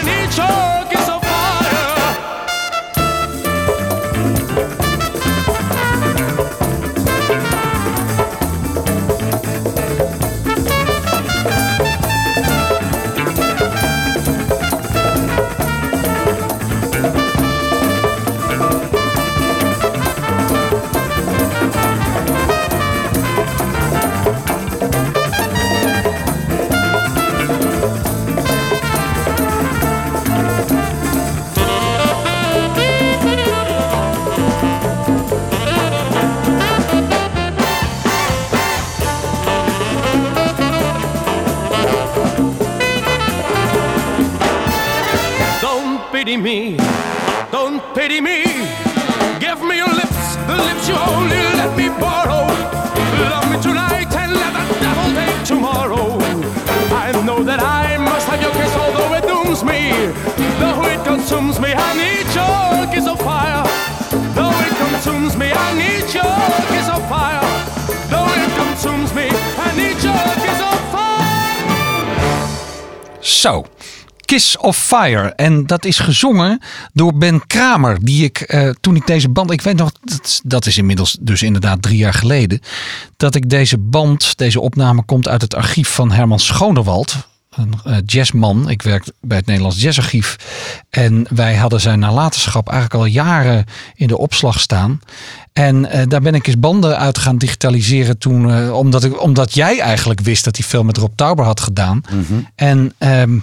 me, don't pity me. Give me your lips, the lips you only let me borrow. Love me tonight and let the devil take tomorrow. I know that I must have your kiss, although it dooms me. Though it consumes me, I need your kiss of fire. Though it consumes me, I need your kiss of fire. Though it consumes me, I need your kiss of fire. Zo. Kiss of Fire. En dat is gezongen door Ben Kramer. Die ik eh, toen ik deze band. Ik weet nog, dat, dat is inmiddels dus inderdaad drie jaar geleden. Dat ik deze band, deze opname komt uit het archief van Herman Schonerwald. Een eh, jazzman. Ik werk bij het Nederlands Jazzarchief. En wij hadden zijn nalatenschap eigenlijk al jaren in de opslag staan. En eh, daar ben ik eens banden uit gaan digitaliseren toen. omdat, ik, omdat jij eigenlijk wist dat hij veel met Rob Tauber had gedaan. En ehm,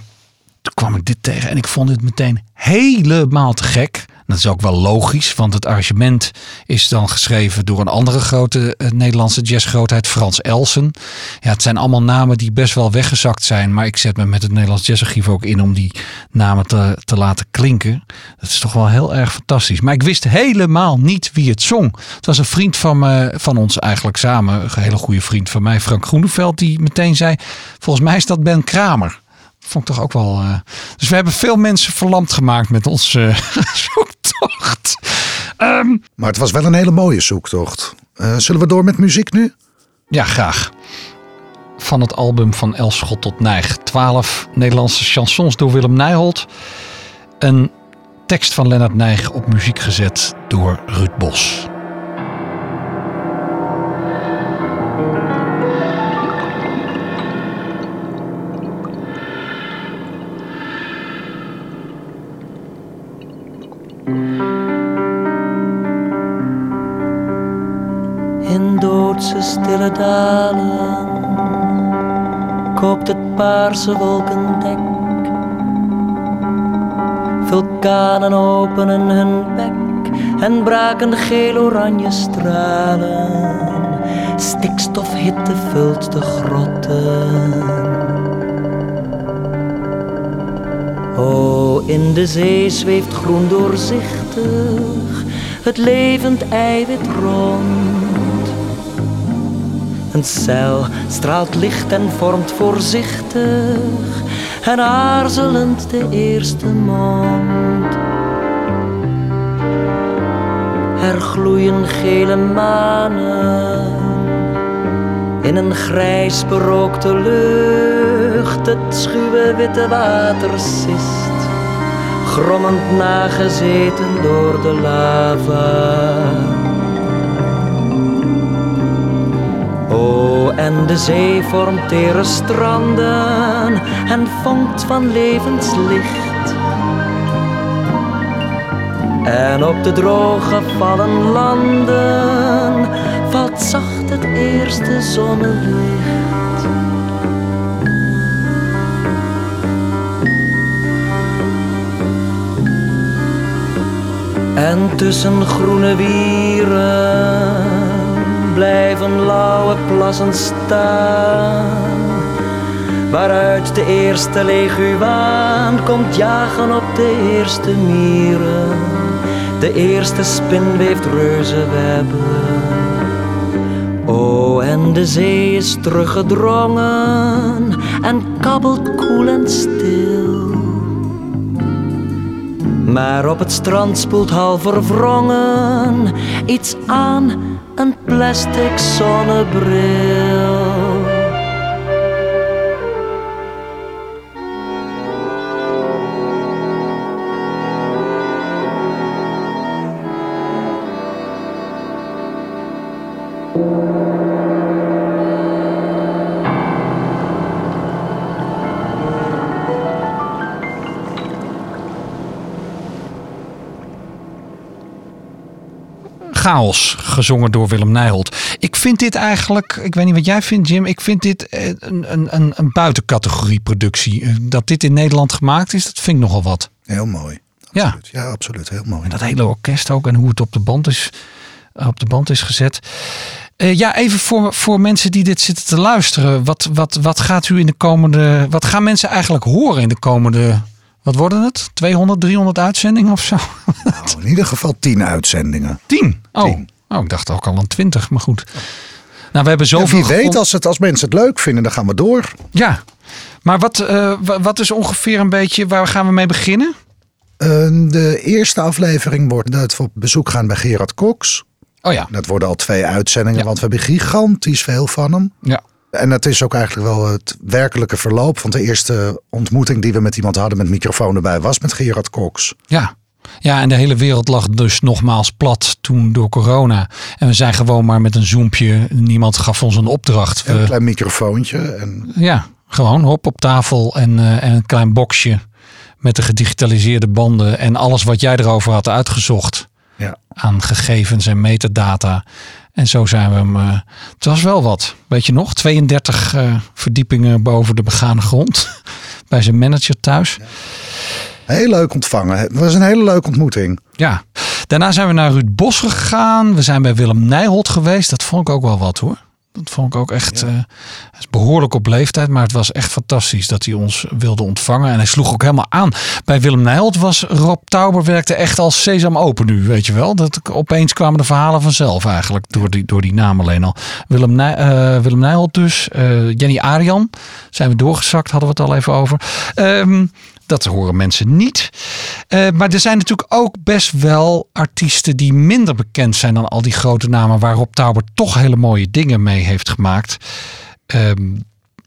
toen kwam ik dit tegen en ik vond het meteen helemaal te gek. Dat is ook wel logisch, want het arrangement is dan geschreven door een andere grote eh, Nederlandse jazzgrootheid, Frans Elsen. Ja, het zijn allemaal namen die best wel weggezakt zijn, maar ik zet me met het Nederlands Jazzarchief ook in om die namen te, te laten klinken. Dat is toch wel heel erg fantastisch. Maar ik wist helemaal niet wie het zong. Het was een vriend van, van ons eigenlijk samen, een hele goede vriend van mij, Frank Groeneveld, die meteen zei, volgens mij is dat Ben Kramer. Vond ik toch ook wel. eh, Dus we hebben veel mensen verlamd gemaakt met onze zoektocht. Ehm, Maar het was wel een hele mooie zoektocht. Eh, zullen we door met muziek nu? ja, graag. Van het album Van Elschot tot Nijg. 12 Nederlandse chansons door Willem Nijholt. Een tekst van Lennart Nijg op muziek gezet door Ruud Bos. Doodse stille dalen kookt het paarse wolkendek. Vulkanen openen hun bek en braken geel-oranje stralen. Stikstofhitte vult de grotten. O, in de zee zweeft groen doorzichtig het levend eiwit rond. Een cel straalt licht en vormt voorzichtig en aarzelend de eerste mond. Er gloeien gele manen in een grijs berookte lucht. Het schuwe witte water sist grommend nagezeten door de lava. En de zee vormt tere stranden en vonkt van levenslicht. En op de droge vallen landen valt zacht het eerste zonnelicht. En tussen groene wieren blijven lauwe plassen staan. Waaruit de eerste leguaan komt jagen op de eerste mieren. De eerste spin weeft reuzenwebben. O, en de zee is teruggedrongen en kabbelt koel en stil. Maar op het strand spoelt half verwrongen iets aan plastic zonnebril. Chaos, gezongen door Willem Nijholt. Ik vind dit eigenlijk, ik weet niet wat jij vindt Jim, ik vind dit eh, een, een, een, buitencategorie productie. Eh, Dat dit in Nederland gemaakt is, dat vind ik nogal wat. Heel mooi. Ja. Absoluut. Ja, absoluut. Heel mooi. En dat hele orkest ook en hoe het op de band is, op de band is gezet. Eh, ja, even voor, voor mensen die dit zitten te luisteren. Wat, wat, wat gaat u in de komende. Wat gaan mensen eigenlijk horen in de komende. Wat worden het? 200, 300 uitzendingen of zo? Nou, in ieder geval tien uitzendingen. 10. Oh. Tien. oh, ik dacht ook al aan 20, maar goed. Nou, we hebben Ja, zoveel. wie weet, als, het, als mensen het leuk vinden, dan gaan we door. Ja, maar wat, eh, wa- wat is ongeveer een beetje. Waar gaan we mee beginnen? Eh, de eerste aflevering wordt dat we op bezoek gaan bij Gerard Cox. Oh ja. Dat worden al twee uitzendingen, Ja. want we hebben gigantisch veel van hem. Ja. En dat is ook eigenlijk wel het werkelijke verloop. Want de eerste ontmoeting die we met iemand hadden met microfoon erbij was met Gerard Cox. Ja. Ja, en de hele wereld lag dus nogmaals plat toen door corona. En we zijn gewoon maar met een zoompje. Niemand gaf ons een opdracht. Een klein microfoontje. En ja, gewoon hop op tafel en, eh, en een klein boxje met de gedigitaliseerde banden en alles wat jij erover had uitgezocht ja, aan gegevens en metadata. En zo zijn we hem. eh, het was wel wat, weet je nog? 32 eh, verdiepingen boven de begane grond bij zijn manager thuis. heel leuk ontvangen. Het was een hele leuke ontmoeting. Ja, daarna zijn we naar Ruud Bos gegaan. We zijn bij Willem Nijholt geweest. Dat vond ik ook wel wat hoor. Dat vond ik ook echt eh, hij is behoorlijk op leeftijd. Maar het was echt fantastisch dat hij ons wilde ontvangen. En hij sloeg ook helemaal aan. Bij Willem Nijholt was Rob Tauber werkte echt als sesam open nu. Weet je wel. Dat opeens kwamen de verhalen vanzelf eigenlijk. Door die, door die naam alleen al. Willem, Nij, eh, Willem Nijholt dus. eh, Jenny Arian. Zijn we doorgezakt. Hadden we het al even over. Ehm, Dat horen mensen niet. Eh, maar er zijn natuurlijk ook best wel artiesten die minder bekend zijn dan al die grote namen. Waar Rob Tauber toch hele mooie dingen mee heeft gemaakt. Ehm,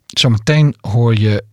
zometeen hoor je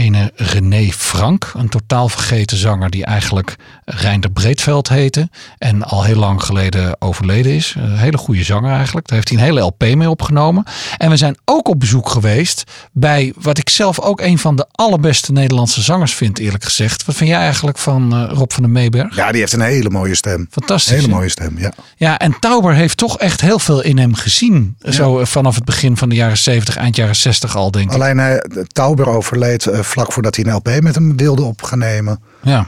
ene René Frank, een totaal vergeten zanger die eigenlijk Reinder Breedveld heette en al heel lang geleden overleden is. Een hele goede zanger eigenlijk. Daar heeft hij een hele LP mee opgenomen. En we zijn ook op bezoek geweest bij wat ik zelf ook een van de allerbeste Nederlandse zangers vind, eerlijk gezegd. Wat vind jij eigenlijk van eh, Rob van der Meeberg? Ja, die heeft een hele mooie stem. Fantastisch. Hele mooie stem, ja. Ja, en Tauber heeft toch echt heel veel in hem gezien. Zo eh, vanaf het begin van de jaren 70, eind jaren 60 al, denk ik. Alleen hij, Tauber overleed vlak voordat hij een LP met hem wilde op gaan nemen. Ja.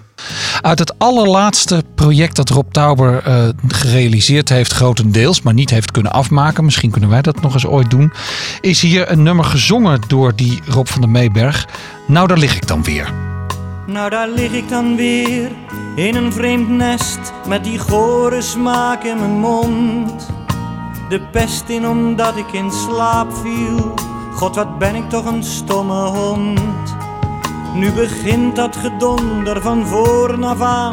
Uit het allerlaatste project dat Rob Tauber eh, gerealiseerd heeft, grotendeels, maar niet heeft kunnen afmaken, misschien kunnen wij dat nog eens ooit doen, is hier een nummer gezongen door die Rob van der Meeberg. Nou, daar lig ik dan weer. Nou, daar lig ik dan weer in een vreemd nest met die gore smaak in mijn mond. De pest in omdat ik in slaap viel. God, wat ben ik toch een stomme hond. Nu begint dat gedonder van af aan.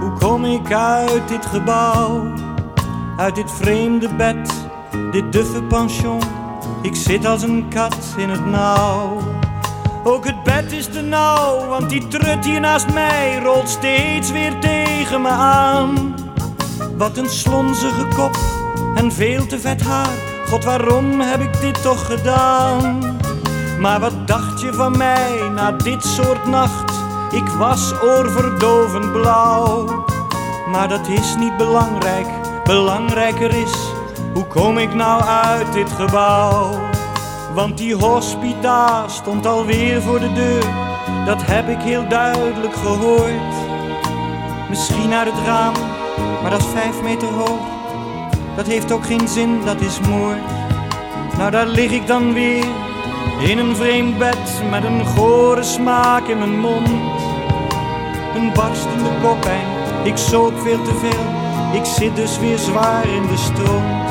Hoe kom ik uit dit gebouw? Uit dit vreemde bed, dit duffe pension. Ik zit als een kat in het nauw. Ook het bed is te nauw, want die trut hier naast mij rolt steeds weer tegen me aan. Wat een slonzige kop en veel te vet haar. God, waarom heb ik dit toch gedaan? Maar wat dacht je van mij na dit soort nacht? Ik was oorverdovend blauw. Maar dat is niet belangrijk, belangrijker is hoe kom ik nou uit dit gebouw? Want die hospita stond alweer voor de deur, dat heb ik heel duidelijk gehoord. Misschien uit het raam, maar dat is vijf meter hoog. Dat heeft ook geen zin, dat is moord. Nou, daar lig ik dan weer in een vreemd bed met een gore smaak in mijn mond. Een barstende koppijn, ik zoop veel te veel. Ik zit dus weer zwaar in de stront.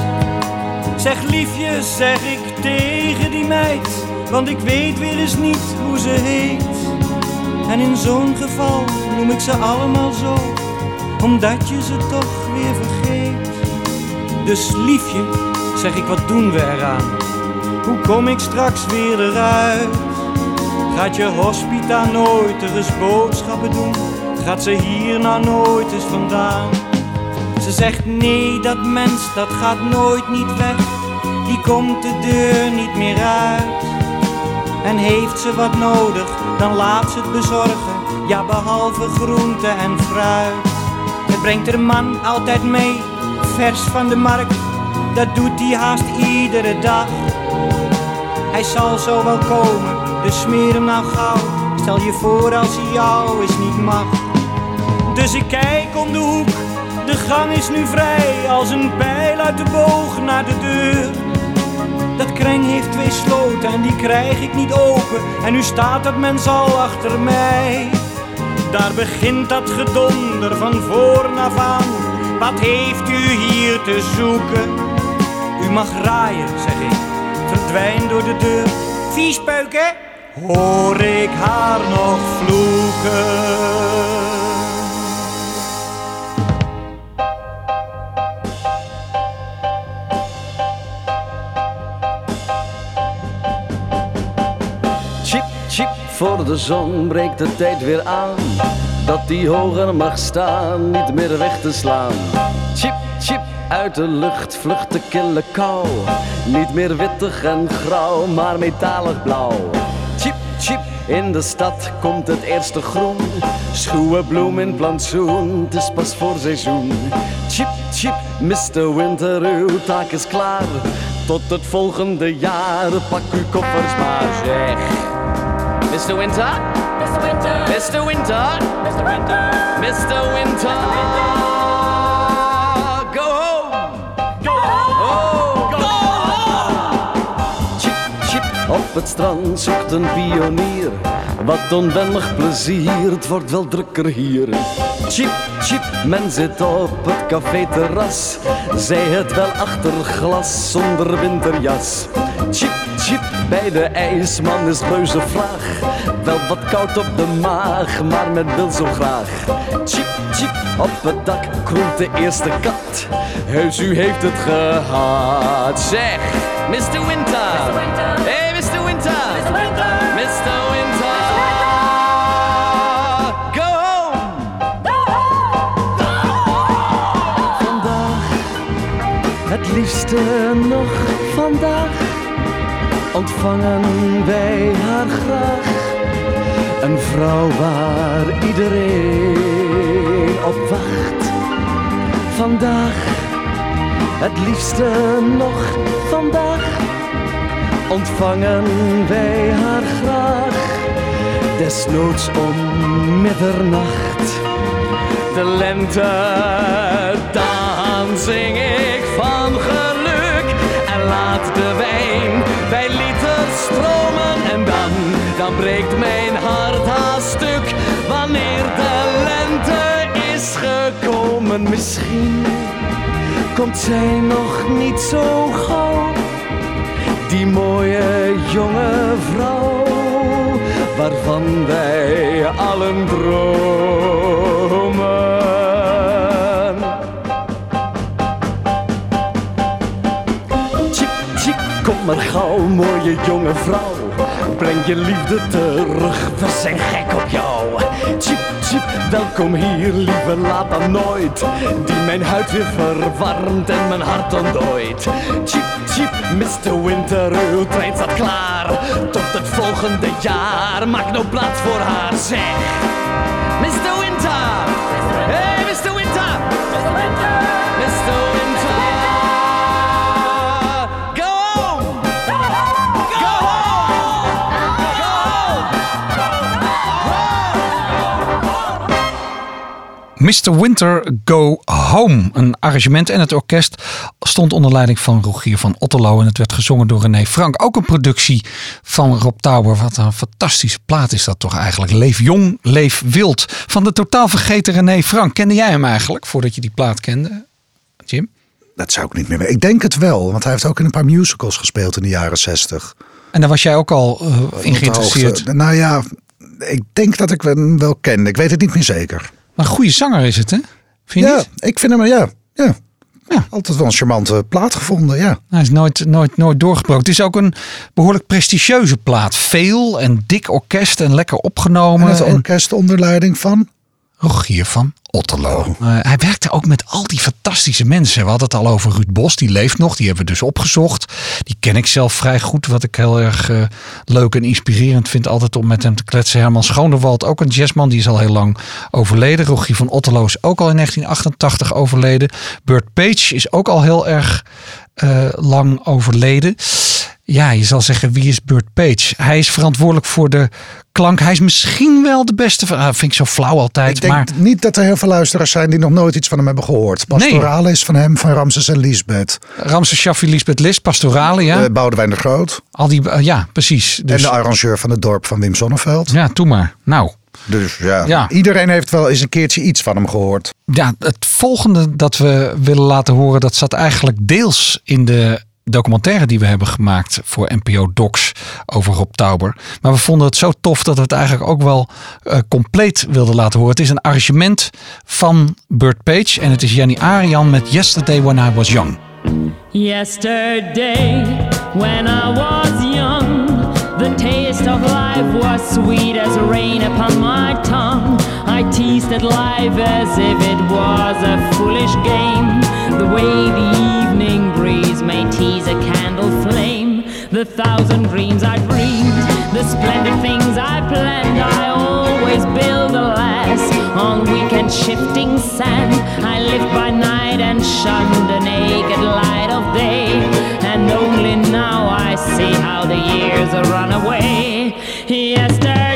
Zeg liefje, zeg ik tegen die meid, want ik weet weer eens niet hoe ze heet. En in zo'n geval noem ik ze allemaal zo, omdat je ze toch weer vergeet. Dus liefje, zeg ik, wat doen we eraan? Hoe kom ik straks weer eruit? Gaat je hospita nooit er eens boodschappen doen? Gaat ze hier nou nooit eens vandaan? Ze zegt nee, dat mens dat gaat nooit niet weg. Die komt de deur niet meer uit. En heeft ze wat nodig, dan laat ze het bezorgen. Ja, behalve groente en fruit. Het brengt er man altijd mee, vers van de markt. Dat doet hij haast iedere dag. Hij zal zo wel komen, dus smeer hem nou gauw. Stel je voor als hij jou eens niet mag. Dus ik kijk om de hoek, de gang is nu vrij. Als een pijl uit de boog naar de deur. Dat kreng heeft twee sloten en die krijg ik niet open. En nu staat dat mens al achter mij. Daar begint dat gedonder van voren af aan. Wat heeft u hier te zoeken? U mag raaien, zeg ik. Verdwijn door de deur. Viespeuken, hoor ik haar nog vloeken. Chip, chip, voor de zon breekt de tijd weer aan. Dat die hoger mag staan, niet meer weg te slaan. Chip, chip, uit de lucht vlucht de kille kou. Niet meer wittig en grauw, maar metalig blauw. Chip, chip, in de stad komt het eerste groen. Schoenbloem in plantsoen, het is pas voor seizoen. Chip, chip, Mr. Winter, uw taak is klaar. Tot het volgende jaar, pak uw koffers maar zeg. Mr. Winter? Mr. Winter? Mr. Winter? Mr. Winter? Mr. Winter? Op het strand zoekt een pionier. Wat onwennig plezier, het wordt wel drukker hier. Chip, chip, men zit op het café-terras. Zij het wel achter glas zonder winterjas. Chip, chip, bij de ijsman is reuze vraag. Wel wat koud op de maag, maar men wil zo graag. Chip, chip, op het dak kroelt de eerste kat. Heus, u heeft het gehad. Zeg, Mr. Winter. Mr. nog vandaag, ontvangen wij haar graag. Een vrouw waar iedereen op wacht. Vandaag, het liefste nog vandaag, ontvangen wij haar graag. Desnoods om middernacht de lente, dan zing ik van laat de wijn bij liter stromen en dan, dan breekt mijn hart haast stuk wanneer de lente is gekomen. Misschien komt zij nog niet zo gauw, die mooie jonge vrouw waarvan wij allen dromen. Maar gauw, mooie jonge vrouw. Breng je liefde terug, we zijn gek op jou. Tjip, tjip, welkom hier, lieve, laat dan nooit. Die mijn huid weer verwarmt en mijn hart ontdooit. Tjip, tjip, Mr. Winter, uw trein staat klaar. Tot het volgende jaar, maak nou plaats voor haar, zeg. Mr. Winter, hey Mr. Winter. Mr. Winter. Mr. Winter Go Home. Een arrangement en het orkest stond onder leiding van Rogier van Otterlo. En het werd gezongen door René Frank. Ook een productie van Rob Tauber. Wat een fantastische plaat is dat toch eigenlijk. Leef jong, leef wild. Van de totaal vergeten René Frank. Kende jij hem eigenlijk voordat je die plaat kende? Jim? Dat zou ik niet meer weten. Ik denk het wel, want hij heeft ook in een paar musicals gespeeld in de jaren zestig. En daar was jij ook al eh, in geïnteresseerd. Nou ja, ik denk dat ik hem wel kende. Ik weet het niet meer zeker. Maar een goede zanger is het, hè? Vind je ja, niet? ik vind hem, ja, ja. Ja. Altijd wel een charmante plaat gevonden, ja. Hij is nooit, nooit, nooit doorgebroken. Het is ook een behoorlijk prestigieuze plaat. Veel en dik orkest en lekker opgenomen. En het orkest onder leiding van... Rogier van Otterlo. Eh, hij werkte ook met al die fantastische mensen. We hadden het al over Ruud Bos, die leeft nog. Die hebben we dus opgezocht. Die ken ik zelf vrij goed. Wat ik heel erg eh, leuk en inspirerend vind altijd om met hem te kletsen. Herman Schoonderwald, ook een jazzman, die is al heel lang overleden. Rogier van Otterlo is ook al in 1988 overleden. Burt Page is ook al heel erg eh, lang overleden. Ja, je zal zeggen, wie is Burt Page? Hij is verantwoordelijk voor de klank. Hij is misschien wel de beste van... Ah, vind ik zo flauw altijd, Ik denk maar... niet dat er heel veel luisteraars zijn die nog nooit iets van hem hebben gehoord. Pastorale is van hem, van Ramses en Lisbeth. Ramses Shaffi, Lisbeth List, Pastorale, ja. Eh, Boudewijn de Groot. Al die, eh, ja, precies. Dus, En de arrangeur van het dorp van Wim Sonneveld. ja, doe maar. Nou, Dus ja, Ja. iedereen heeft wel eens een keertje iets van hem gehoord. ja, het volgende dat we willen laten horen, dat zat eigenlijk deels in de documentaire die we hebben gemaakt voor NPO Docs over Rob Tauber. Maar we vonden het zo tof dat we het eigenlijk ook wel eh, compleet wilden laten horen. Het is een arrangement van Burt Page en het is Jenny Arian met Yesterday When I Was Young. Yesterday, when I was young, the taste of life was sweet as rain upon my tongue. I teased life as if it was a foolish game, the way the evening breeze may tease a candle flame. The thousand dreams I dreamed, the splendid things I planned, I always build a last on weekend shifting sand. I lived by night and shunned the naked light of day, and only now I see how the years are run away. Yesterday,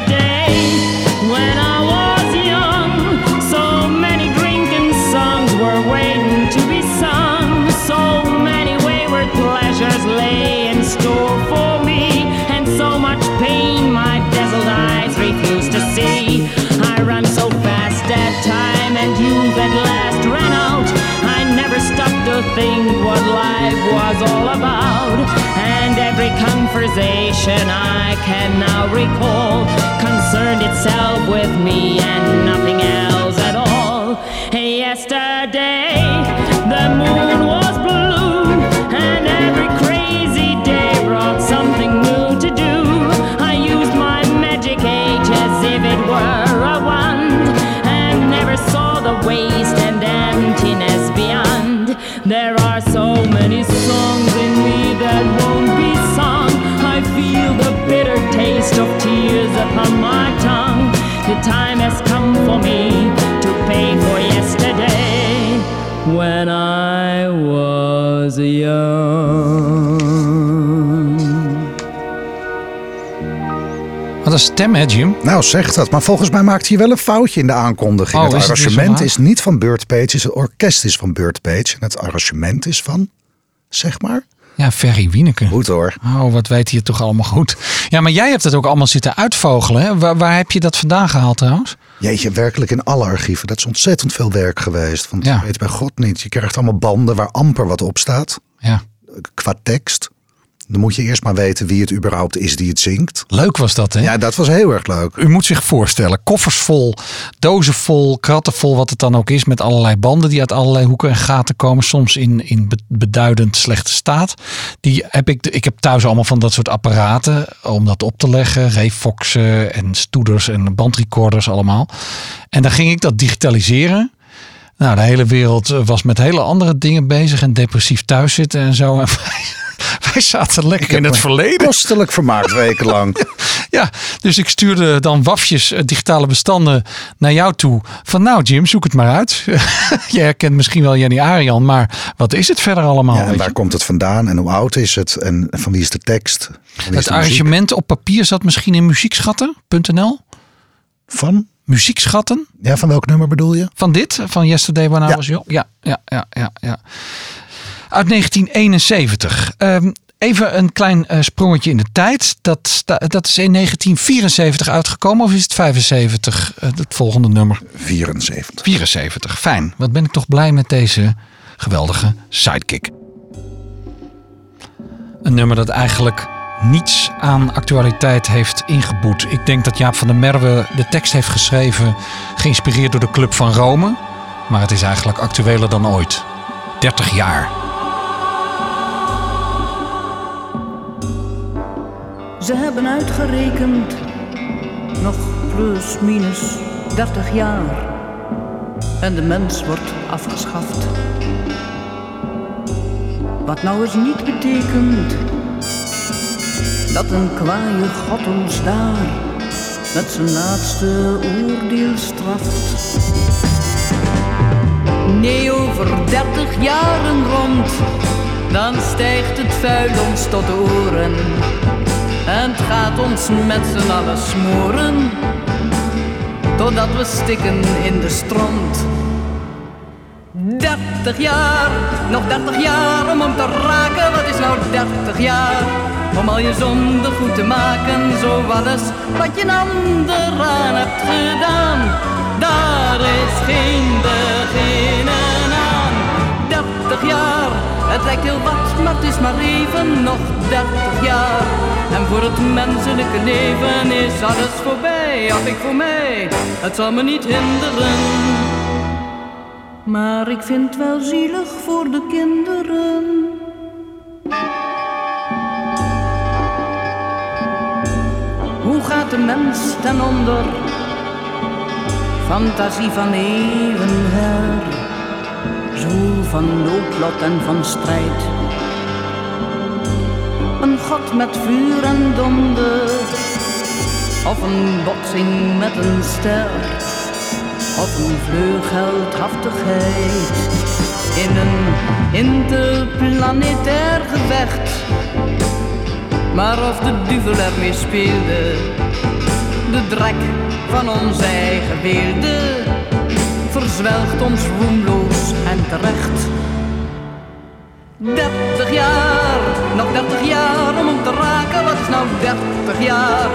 think what life was all about. And every conversation I can now recall concerned itself with me and nothing taste of tears upon my tongue. The time has come for me to pay for yesterday when I was young. Wat een stem, hè, Jim? Nou, zeg dat. Maar volgens mij maakt hij wel een foutje in de aankondiging. Oh, het is zo arrangement is niet van Burt Page. Het orkest is van Burt Page. En het arrangement is van, zeg maar. Ja, Ferry Wieneke. Goed hoor. Oh, wat weet je toch allemaal goed. Ja, maar jij hebt het ook allemaal zitten uitvogelen. Hè? Waar, waar heb je dat vandaan gehaald trouwens? Jeetje, werkelijk in alle archieven. Dat is ontzettend veel werk geweest. Want Ja. je weet bij God niet. Je krijgt allemaal banden waar amper wat op staat. Ja. Qua tekst. Dan moet je eerst maar weten wie het überhaupt is die het zingt. Leuk was dat, hè? Ja, dat was heel erg leuk. U moet zich voorstellen, koffers vol, dozen vol, kratten vol, wat het dan ook is, met allerlei banden die uit allerlei hoeken en gaten komen, soms in, in be- beduidend slechte staat. Die heb ik, ik heb thuis allemaal van dat soort apparaten om dat op te leggen, Refoxen en stoeders en bandrecorders allemaal. En dan ging ik dat digitaliseren. Nou, de hele wereld eh, was met hele andere dingen bezig en depressief thuis zitten en zo. En wij, zaten lekker in het verleden. Kostelijk vermaakt wekenlang. Ja, dus ik stuurde dan wafjes eh, digitale bestanden naar jou toe. Van nou Jim, zoek het maar uit. je herkent misschien wel Jenny Arian, maar wat is het verder allemaal? Ja, en waar je? komt het vandaan en hoe oud is het? En van wie is de tekst? Wie Het arrangement op papier zat misschien in muziekschatten.nl. Van? Muziekschatten? Ja, van welk nummer bedoel je? Van dit, van Yesterday When I Ja. Was Young? Ja, ja, ja, ja, ja. Uit 1971. Ehm, even een klein eh, sprongetje in de tijd. Dat, dat is in 1974 uitgekomen of is het 75? eh, het volgende nummer. 74. 74. Fijn. Wat ben ik toch blij met deze geweldige sidekick. Een nummer dat eigenlijk niets aan actualiteit heeft ingeboet. Ik denk dat Jaap van der Merwe de tekst heeft geschreven, geïnspireerd door de Club van Rome. Maar het is eigenlijk actueler dan ooit. 30 jaar. Ze hebben uitgerekend, nog plus minus 30 jaar. En de mens wordt afgeschaft. Wat nou eens niet betekent dat een kwaaie God ons daar met zijn laatste oordeel straft. Nee, over 30 jaren rond, dan stijgt het vuil ons tot de oren. En het gaat ons met z'n allen smoren, totdat we stikken in de stront. 30 jaar, nog 30 jaar om hem te raken. Wat is nou 30 jaar? Om al je zonde goed te maken, zo alles wat je een ander aan hebt gedaan. Daar is geen beginnen aan. 30 jaar, het lijkt heel wat, maar het is maar even nog 30 jaar. En voor het menselijke leven is alles voorbij, ach ik voor mij, het zal me niet hinderen. Maar ik vind het wel zielig voor de kinderen. Hoe gaat de mens ten onder? Fantasie van eeuwen her. Van noodlot en van strijd. Een god met vuur en donder. Of een botsing met een ster of een vleugeldhaftigheid in een interplanetair gevecht. Maar of de duvel ermee speelde, de drek van onze eigen beelden, verzwelgt ons roemloos 30 jaar, nog 30 jaar om hem te raken. Wat is nou 30 jaar?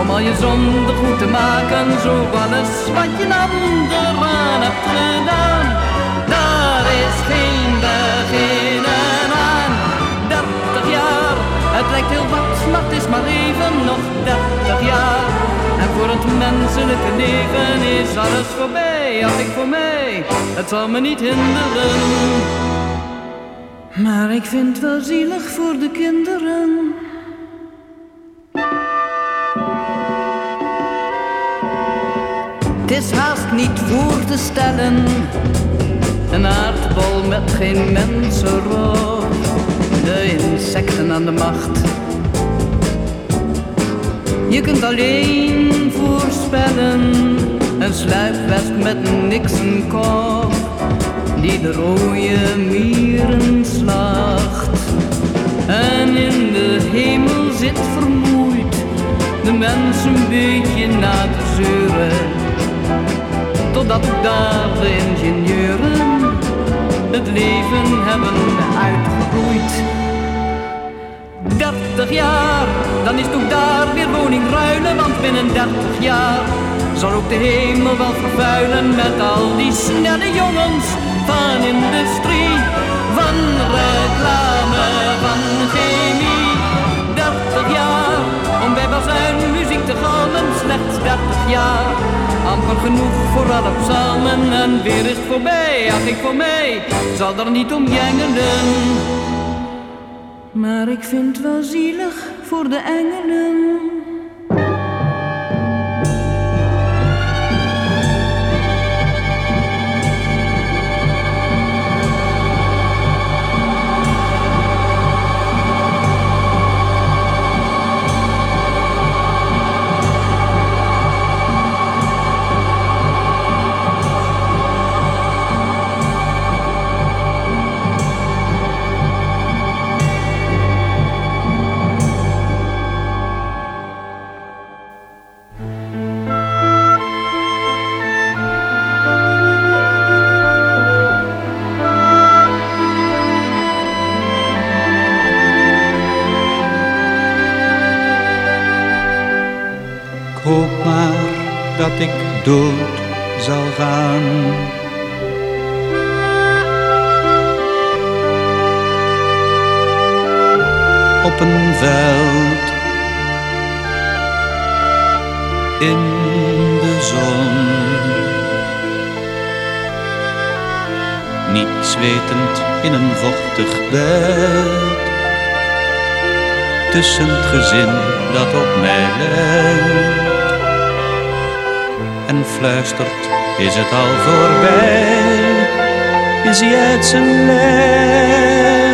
Om al je zonde goed te maken, zo alles wat je anderen hebt gedaan. Daar is geen begin aan. 30 jaar, het lijkt heel wat, maar het is maar even nog 30 jaar leven is alles voorbij. Ach, ik voor mij, het zal me niet hinderen. Maar ik vind het wel zielig voor de kinderen. Het is haast niet voor te stellen. Een aardbol met geen mensenrol. De insecten aan de macht. Je kunt alleen voorspellen. Een sluipwesp met niks een kop. Die de rode mieren slacht. En in de hemel zit vermoeid. De mens een beetje na te zeuren totdat daar de ingenieuren het leven hebben uitgegroeid. 30 jaar, dan is het ook daar weer woning ruilen, want binnen 30 jaar zal ook de hemel wel vervuilen met al die snelle jongens van industrie, van reclame, van chemie. 30 jaar, om bij bazuinmuziek te galmen, slechts 30 jaar amper genoeg voor alle psalmen en weer is voorbij. Ach, ik voor mij zal er niet om jengelen. Maar ik vind wel zielig voor de engelen. Is het al voorbij? Is hij uit zijn lijden?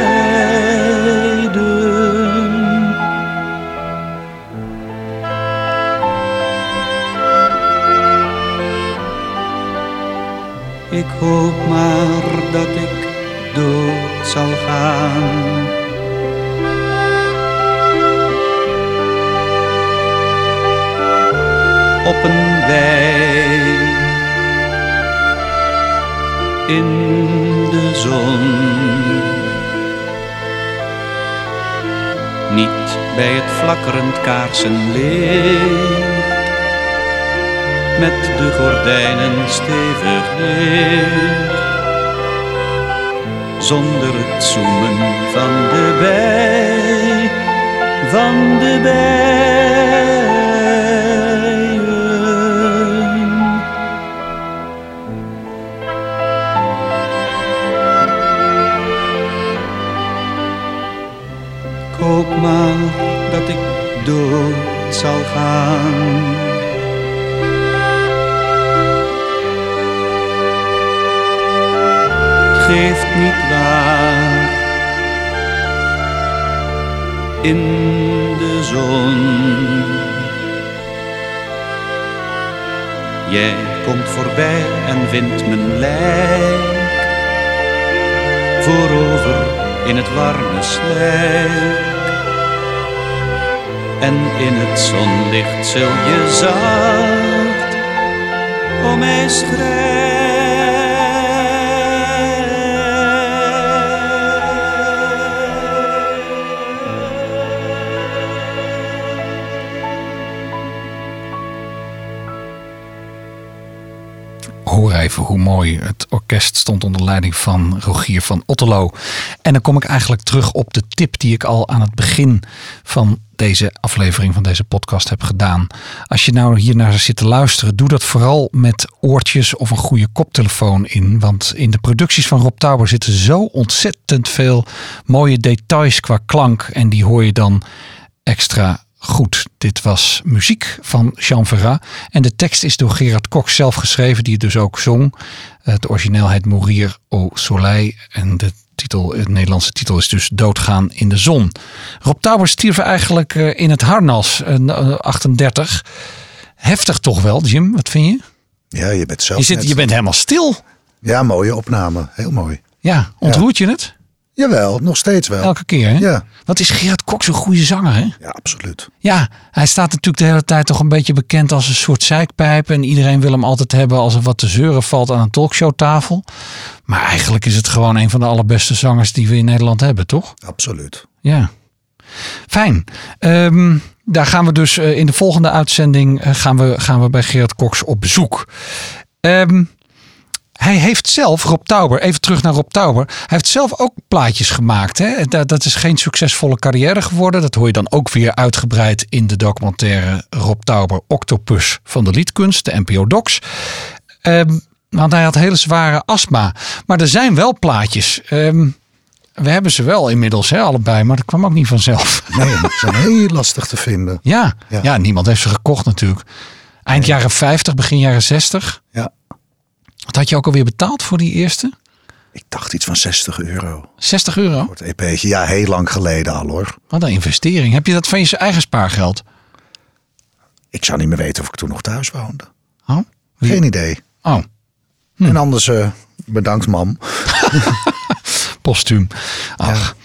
Kaarsenlicht, met de gordijnen stevig dicht, zonder het zoemen van de bij, van de bij. Het geeft niet waar in de zon. Jij komt voorbij en vindt mijn lijk voorover in het warme slijk. En in het zonlicht zul je zacht om mij even hoe mooi orkest stond onder leiding van Rogier van Otterlo. En dan kom ik eigenlijk terug op de tip die ik al aan het begin van deze aflevering van deze podcast heb gedaan. Als je nou hier naar zit te luisteren, doe dat vooral met oortjes of een goede koptelefoon in. Want in de producties van Rob Tauber zitten zo ontzettend veel mooie details qua klank. En die hoor je dan extra goed. Dit was muziek van Jean Ferrat. En de tekst is door Gerard Cox zelf geschreven, die het dus ook zong. Het origineel heet Mourir au Soleil. En de titel, het Nederlandse titel is dus Doodgaan in de zon. Rob Tauber stierf eigenlijk eh, in het harnas, eh, 38. Heftig toch wel, Jim? Wat vind je? Ja, je bent zelf Je, zit, net- je bent helemaal stil. Ja, mooie opname. Heel mooi. Ja, ontroert je het? Jawel, nog steeds wel. Elke keer, hè? Ja. Wat is Gerard Cox een goede zanger, hè? Ja, absoluut. Ja, hij staat natuurlijk de hele tijd toch een beetje bekend als een soort zeikpijp. En iedereen wil hem altijd hebben als er wat te zeuren valt aan een talkshowtafel. Maar eigenlijk is het gewoon een van de allerbeste zangers die we in Nederland hebben, toch? Absoluut. Ja. Fijn. Ehm, daar gaan we dus eh, in de volgende uitzending eh, gaan we, gaan we bij Gerard Cox op bezoek. Ehm, hij heeft zelf, Rob Tauber, even terug naar Rob Tauber. Hij heeft zelf ook plaatjes gemaakt. Hè? Dat, dat is geen succesvolle carrière geworden. Dat hoor je dan ook weer uitgebreid in de documentaire Rob Tauber Octopus van de Liedkunst, de NPO Docs. Ehm, want hij had hele zware astma. Maar er zijn wel plaatjes. Ehm, we hebben ze wel inmiddels, hè, allebei, maar dat kwam ook niet vanzelf. Nee, ze zijn heel lastig te vinden. Ja, ja. Ja. niemand heeft ze gekocht natuurlijk. Eind jaren 50, begin jaren 60. Ja. Wat had je ook alweer betaald voor die eerste? Ik dacht iets van 60 euro. 60 euro? Voor het EP'tje. Ja, heel lang geleden al hoor. Wat een investering. Heb je dat van je eigen spaargeld? Ik zou niet meer weten of ik toen nog thuis woonde. Oh, Wie- Geen idee. oh En anders eh, bedankt mam. postuum. Ach.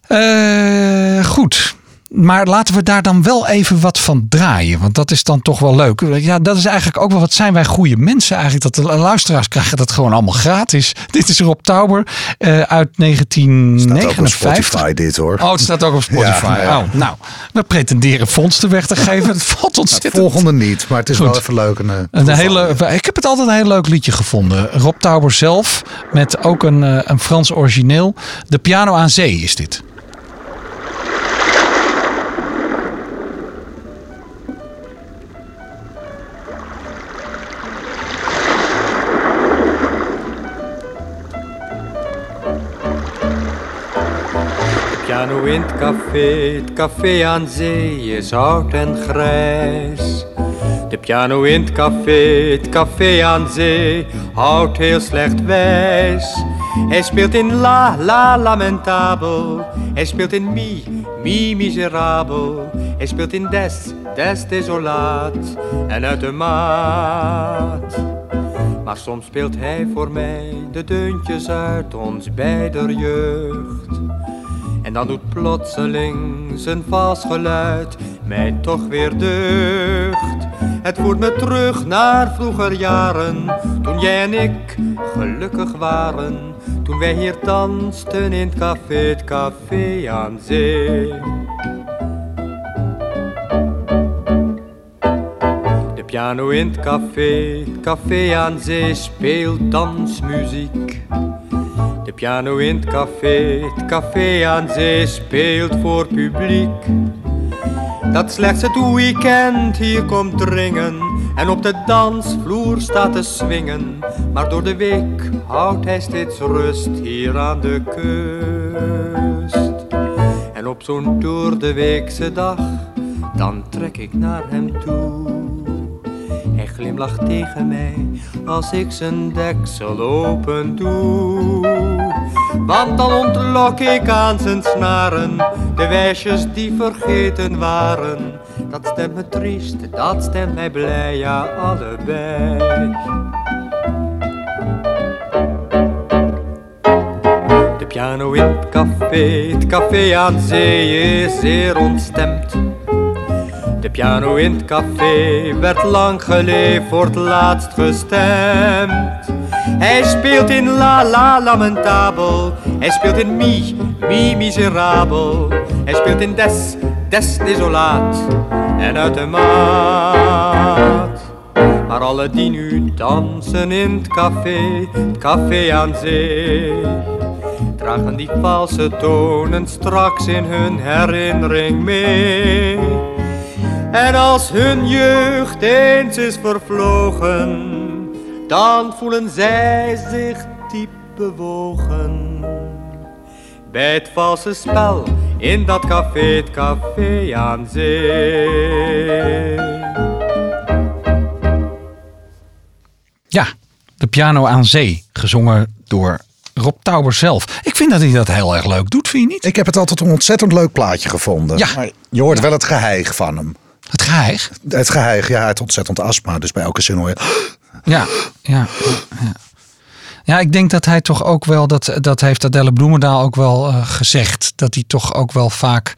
Eh, goed. Maar laten we daar dan wel even wat van draaien. Want dat is dan toch wel leuk. Ja, dat is eigenlijk ook wel wat zijn wij goede mensen eigenlijk. Dat de luisteraars krijgen dat gewoon allemaal gratis. Dit is Rob Tauber eh, uit Staat ook op 1959. Spotify dit hoor. Oh, het staat ook op Spotify. Ja, ja. Oh, nou, we pretenderen fondsen weg te geven. Het valt ontzettend. Volgende niet, maar het is Goed. wel even leuk. Een, eh, Een hele, ik heb het altijd een heel leuk liedje gevonden. Rob Tauber zelf, met ook een, eh, een Frans origineel. De piano aan zee is dit. In het café, het café aan zee is oud en grijs. De piano in het café, het café aan zee, houdt heel slecht wijs. Hij speelt in La La Lamentabel, hij speelt in Mi Mi Miserabel, hij speelt in Des Des Desolaat en uit de maat. Maar soms speelt hij voor mij de deuntjes uit ons beider jeugd. En dan doet plotseling zijn vals geluid mij toch weer deugd. Het voert me terug naar vroeger jaren, toen jij en ik gelukkig waren. Toen wij hier dansten in het café, het café aan zee. De piano in het café, café aan zee speelt dansmuziek. De piano in het café, het café aan zee speelt voor publiek. Dat slechts het weekend hier komt dringen en op de dansvloer staat te swingen. Maar door de week houdt hij steeds rust hier aan de kust. En op zo'n door de weekse dag, dan trek ik naar hem toe. Glimlacht tegen mij als ik zijn deksel open doe. Want dan ontlok ik aan zijn snaren de wijsjes die vergeten waren. Dat stemt me triest, dat stemt mij blij, ja allebei. De piano in het café, het café aan zee is zeer ontstemd. De piano in het café werd lang geleden voor het laatst gestemd. Hij speelt in La La Lamentabel, hij speelt in Mi, Mi Miserabel. Hij speelt in Des, Des Desolaat en uit de maat. Maar alle die nu dansen in het café, het café aan zee. Dragen die valse tonen straks in hun herinnering mee. En als hun jeugd eens is vervlogen, dan voelen zij zich diep bewogen. Bij het valse spel in dat café, het café aan zee. Ja, de piano aan zee, gezongen door Rob Tauber zelf. Ik vind dat hij dat heel erg leuk doet, vind je niet? Ik heb het altijd een ontzettend leuk plaatje gevonden. Ja. Maar je hoort wel het geheig van hem. Het geheig? Het geheig, ja, het ontzettend astma. Dus bij elke zin hoor je... Ja, ja, ja. Ja, ik denk dat hij toch ook wel, dat, dat heeft Adelle Bloemendaal ook wel eh, gezegd. Dat hij toch ook wel vaak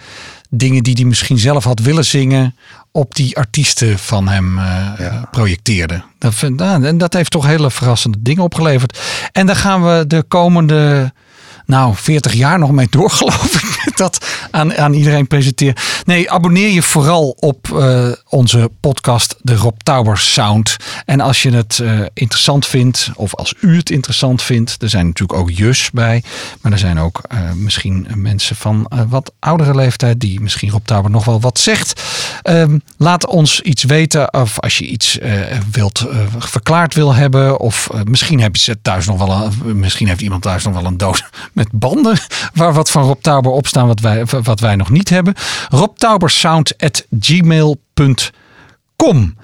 dingen die hij misschien zelf had willen zingen, op die artiesten van hem eh, projecteerde. Dat, vind- nou, en dat heeft toch hele verrassende dingen opgeleverd. En daar gaan we de komende, nou, 40 jaar nog mee door, geloof ik. Dat aan, aan iedereen presenteren. Nee, abonneer je vooral op eh, onze podcast, de Rob Tauber Sound. En als je het eh, interessant vindt, of als u het interessant vindt, er zijn natuurlijk ook jus bij. Maar er zijn ook eh, misschien mensen van wat oudere leeftijd die misschien Rob Tauber nog wel wat zegt. Ehm, laat ons iets weten of als je iets wilt verklaard wil hebben. Of misschien heb je thuis nog wel een, misschien heeft iemand thuis nog wel een doos met banden waar wat van Rob Tauber op staan wat wij, wat wij nog niet hebben. robtaubersound@gmail.com.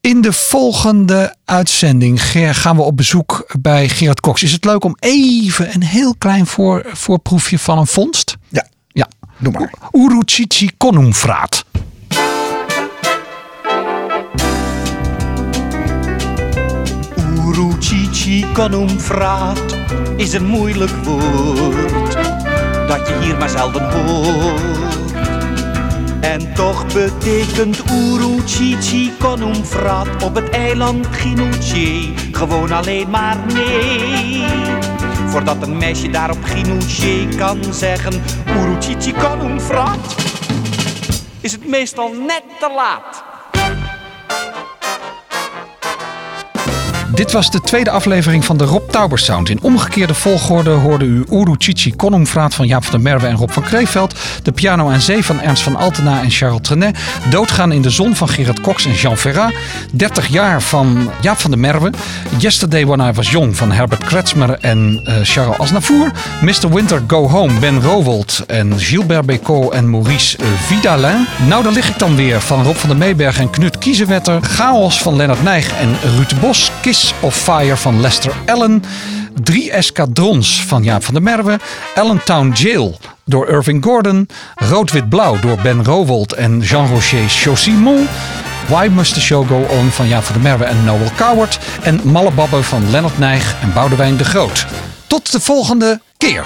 In de volgende uitzending Ger, gaan we op bezoek bij Gerard Cox. Is het leuk om even een heel klein voor, voorproefje van een vondst? Ja, Ja. doe maar. Uruchichi Konumfraat. Uruchichi Konumfraat is een moeilijk woord dat je hier maar zelden hoort. En toch betekent Uruchichi Konumfraat op het eiland Ginouche gewoon alleen maar nee. Voordat een meisje daar op Ginouche kan zeggen Uruchichi Konumfraat, is het meestal net te laat. Dit was de tweede aflevering van de Rob Tauber Sound. In omgekeerde volgorde hoorde u Uruchichi Konumfraat van Jaap van der Merwe en Rob van Kreeveld. De piano aan zee van Ernst van Altena en Charles Trenet. Doodgaan in de zon van Gerard Cox en Jean Ferrat. 30 jaar van Jaap van der Merwe. Yesterday When I Was Young van Herbert Kretzmer en eh, Charles Aznavour. Mr. Winter Go Home, Ben Rowold en Gilbert Bécaud en Maurice eh, Vidalin. Nou, daar lig ik dan weer van Rob van der Meeberg en Knut Kiezenwetter. Chaos van Lennart Nijg en Ruud Bos. Kiss of Fire van Lester Allen. Drie Escadrons van Jaap van der Merwe. Allentown Jail door Irving Gordon. Rood-Wit-Blauw door Ben Rowold en Jean-Rocher Chausimon. Why Must the Show Go On van Jaap van der Merwe en Noel Coward. En Malle Babbe van Lennart Nijg en Boudewijn de Groot. Tot de volgende keer.